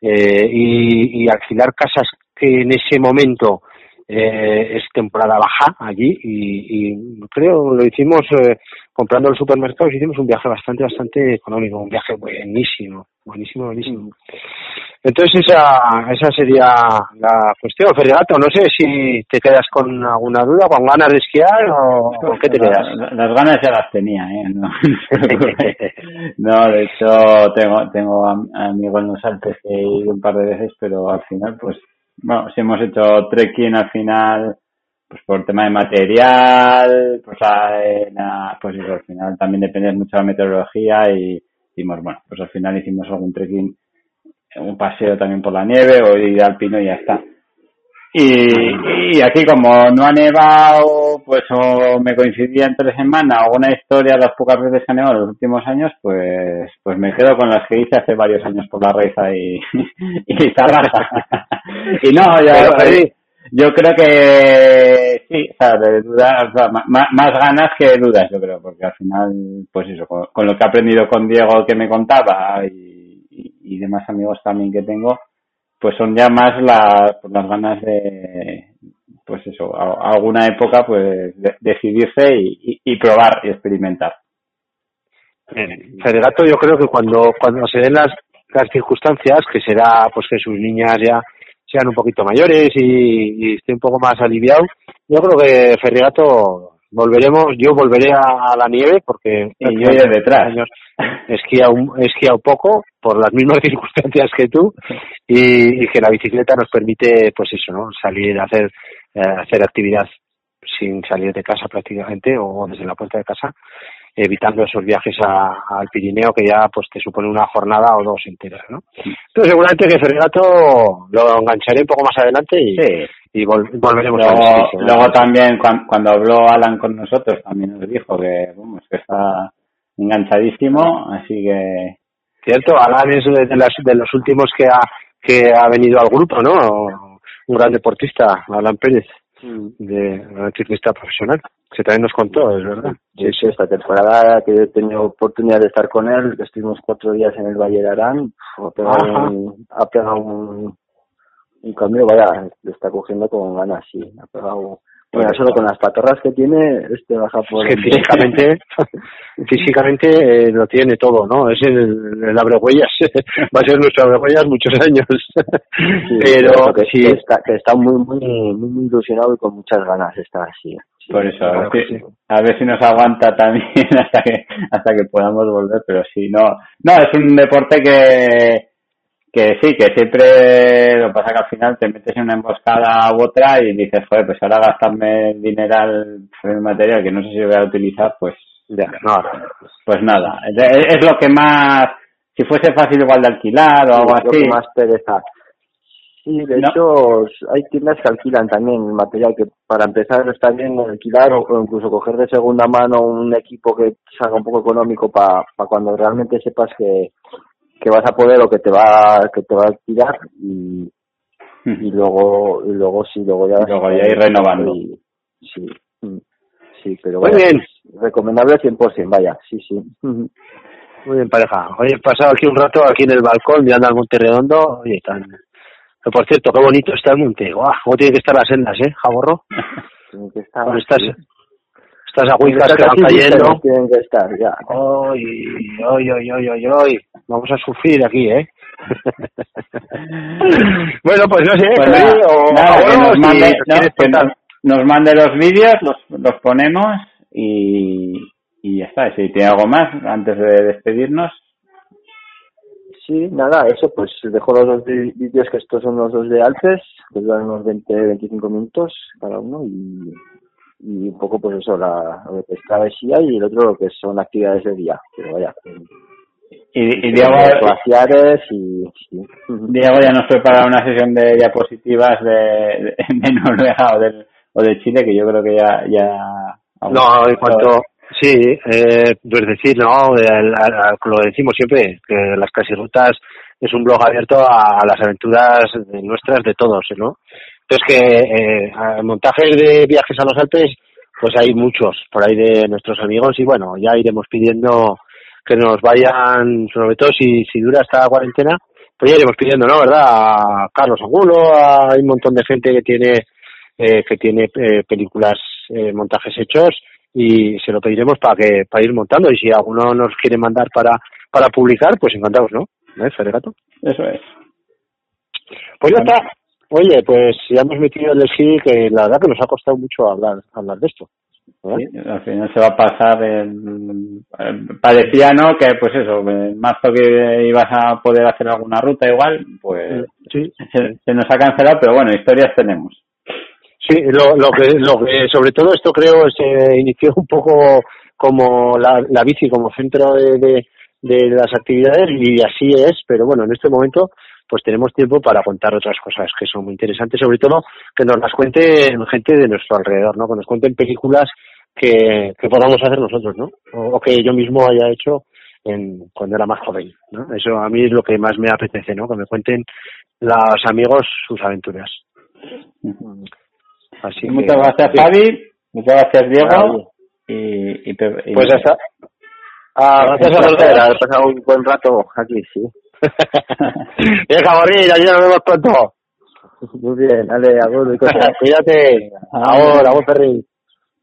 eh, y, y alquilar casas que en ese momento eh, es temporada baja allí y, y creo lo hicimos eh, comprando los supermercados hicimos un viaje bastante bastante económico un viaje buenísimo buenísimo buenísimo. Entonces esa esa sería la cuestión. Ferregato no sé si te quedas con alguna duda con ganas de esquiar o con qué te quedas. las ganas ya las tenía eh no, no de hecho tengo tengo amigos en los Alpes que he ido un par de veces pero al final pues bueno, si hemos hecho trekking al final, pues por tema de material, pues, pues eso, al final también depende mucho de la meteorología y hicimos, bueno, pues al final hicimos algún trekking, un paseo también por la nieve o ir al pino y ya está. Y, y aquí como no ha nevado, pues o me coincidía entre semana o una historia las pocas veces que ha nevado en los últimos años, pues pues me quedo con las que hice hace varios años por la reza y, y y no, yo, yo creo que sí, o sea, de dudas, más, ganas que dudas, yo creo, porque al final, pues eso, con, lo que he aprendido con Diego que me contaba y, y demás amigos también que tengo, pues son ya más las, pues las ganas de, pues eso, a, alguna época, pues decidirse y, y, probar y experimentar. Federato, yo creo que cuando, cuando se den las, las circunstancias, que será pues que sus niñas ya sean un poquito mayores y, y esté un poco más aliviado, yo creo que Ferregato volveremos, yo volveré a, la nieve porque y yo detrás. Años he esquiado, poco por las mismas circunstancias que tú y, que la bicicleta nos permite pues eso, ¿no? Salir a hacer eh, hacer actividad sin salir de casa prácticamente o desde la puerta de casa evitando esos viajes al Pirineo que ya pues te supone una jornada o dos enteras, ¿no? Entonces seguramente que Ferregato lo engancharé un poco más adelante y, y volveremos luego, a Luego también cuando, habló Alan con nosotros también nos dijo que, vamos, que está enganchadísimo, así que... Cierto, Alan es de, las, de los últimos que ha, que ha venido al grupo, ¿no? Un gran deportista, Alan Pérez, mm. de ciclista profesional, que también nos contó, es verdad. Sí, sí, esta temporada que he tenido oportunidad de estar con él, que estuvimos cuatro días en el Valle de Arán, ha pegado un, un cambio, vaya, le está cogiendo con ganas, sí, ha pegado bueno, solo con las patorras que tiene, este baja por... Es que físicamente, físicamente eh, lo tiene todo, ¿no? Es el, el abrehuellas, va a ser nuestro abrehuellas muchos años. pero que sí. está, que está muy, muy, muy ilusionado y con muchas ganas está así. por eso, a ver, si, a ver si nos aguanta también hasta que hasta que podamos volver, pero sí, no, no, es un deporte que que sí, que siempre lo pasa que al final te metes en una emboscada u otra y dices, joder, pues ahora gastarme dinero en material que no sé si voy a utilizar, pues ya, no, pues nada. Es, lo que más, si fuese fácil igual de alquilar o algo así. más pereza. Sí, de hecho hay tiendas que alquilan también material que para empezar está bien alquilar o, incluso coger de segunda mano un equipo que salga un poco económico para cuando realmente sepas que que vas a poder o que te va que te va a tirar y, y luego y luego sí luego ya luego ya ir renovando. sí mm, sí pero muy bien. recomendable 100% vaya sí sí. Muy bien pareja. Hoy he pasado aquí un rato aquí en el balcón mirando al Monte Redondo oye están por cierto qué bonito está el monte guau cómo tienen que estar las sendas eh jaborro tienen que estar estas agüitas que van cayendo. Tienen que estar ya. Ay, ay, ay, ay, ay, Vamos a sufrir aquí, ¿eh? bueno, pues no sé. Pues nos, mande, nos, mande, los vídeos, los, los ponemos y, y ya está. Si tiene algo más antes de despedirnos. Sí, nada, eso, pues dejo los dos vídeos que estos son los dos de Alpes, que duran unos 20-25 minutos cada uno y y un poco pues eso, la, lo que es travesía y el otro lo que son actividades de día, pero vaya. Y, y Diego, glaciares y, Diego ya nos prepara una sesión de diapositivas de, de, Noruega o, del, o de Chile que yo creo que ya... ya no, en cuanto... Sí, eh, pues decir, no, lo decimos siempre, que las casi rutas es un blog abierto a, las aventuras nuestras de todos, ¿no? Entonces que eh, montajes de viajes a los Alpes, pues hay muchos por ahí de nuestros amigos y bueno, ya iremos pidiendo que nos vayan, sobre todo si, si dura esta cuarentena, pues ya iremos pidiendo, ¿no? ¿Verdad? A Carlos Angulo, hay un montón de gente que tiene eh, que tiene eh, películas, eh, montajes hechos y se lo pediremos para que para ir montando y si alguno nos quiere mandar para para publicar, pues encantados, ¿no? ¿Eh, Feregato? Eso es. Pues ya está. Oye, pues ya hemos metido el esquí que la verdad que nos ha costado mucho hablar hablar de esto. al final se va a pasar el, parecía no que pues eso más que ibas a poder hacer alguna ruta igual pues sí. se, nos ha cancelado pero bueno historias tenemos sí lo, lo que lo que sobre todo esto creo se inició un poco como la, la bici como centro de, de, de las actividades y así es pero bueno en este momento pues tenemos tiempo para contar otras cosas que son muy interesantes, sobre todo que nos las cuenten gente de nuestro alrededor, ¿no? Que nos cuenten películas que, que podamos hacer nosotros, ¿no? O, que yo mismo haya hecho en, cuando era más joven, ¿no? Eso a mí es lo que más me apetece, ¿no? Que me cuenten los amigos sus aventuras. Así muchas gracias, Javi. Muchas gracias, Diego. Y, y, pues hasta. Ah, gracias a volver, haber pasado un buen rato aquí, sí. Venga, morir, allí nos vemos pronto. Muy bien, dale, agur, Cuídate. Ahora, agur, Perry.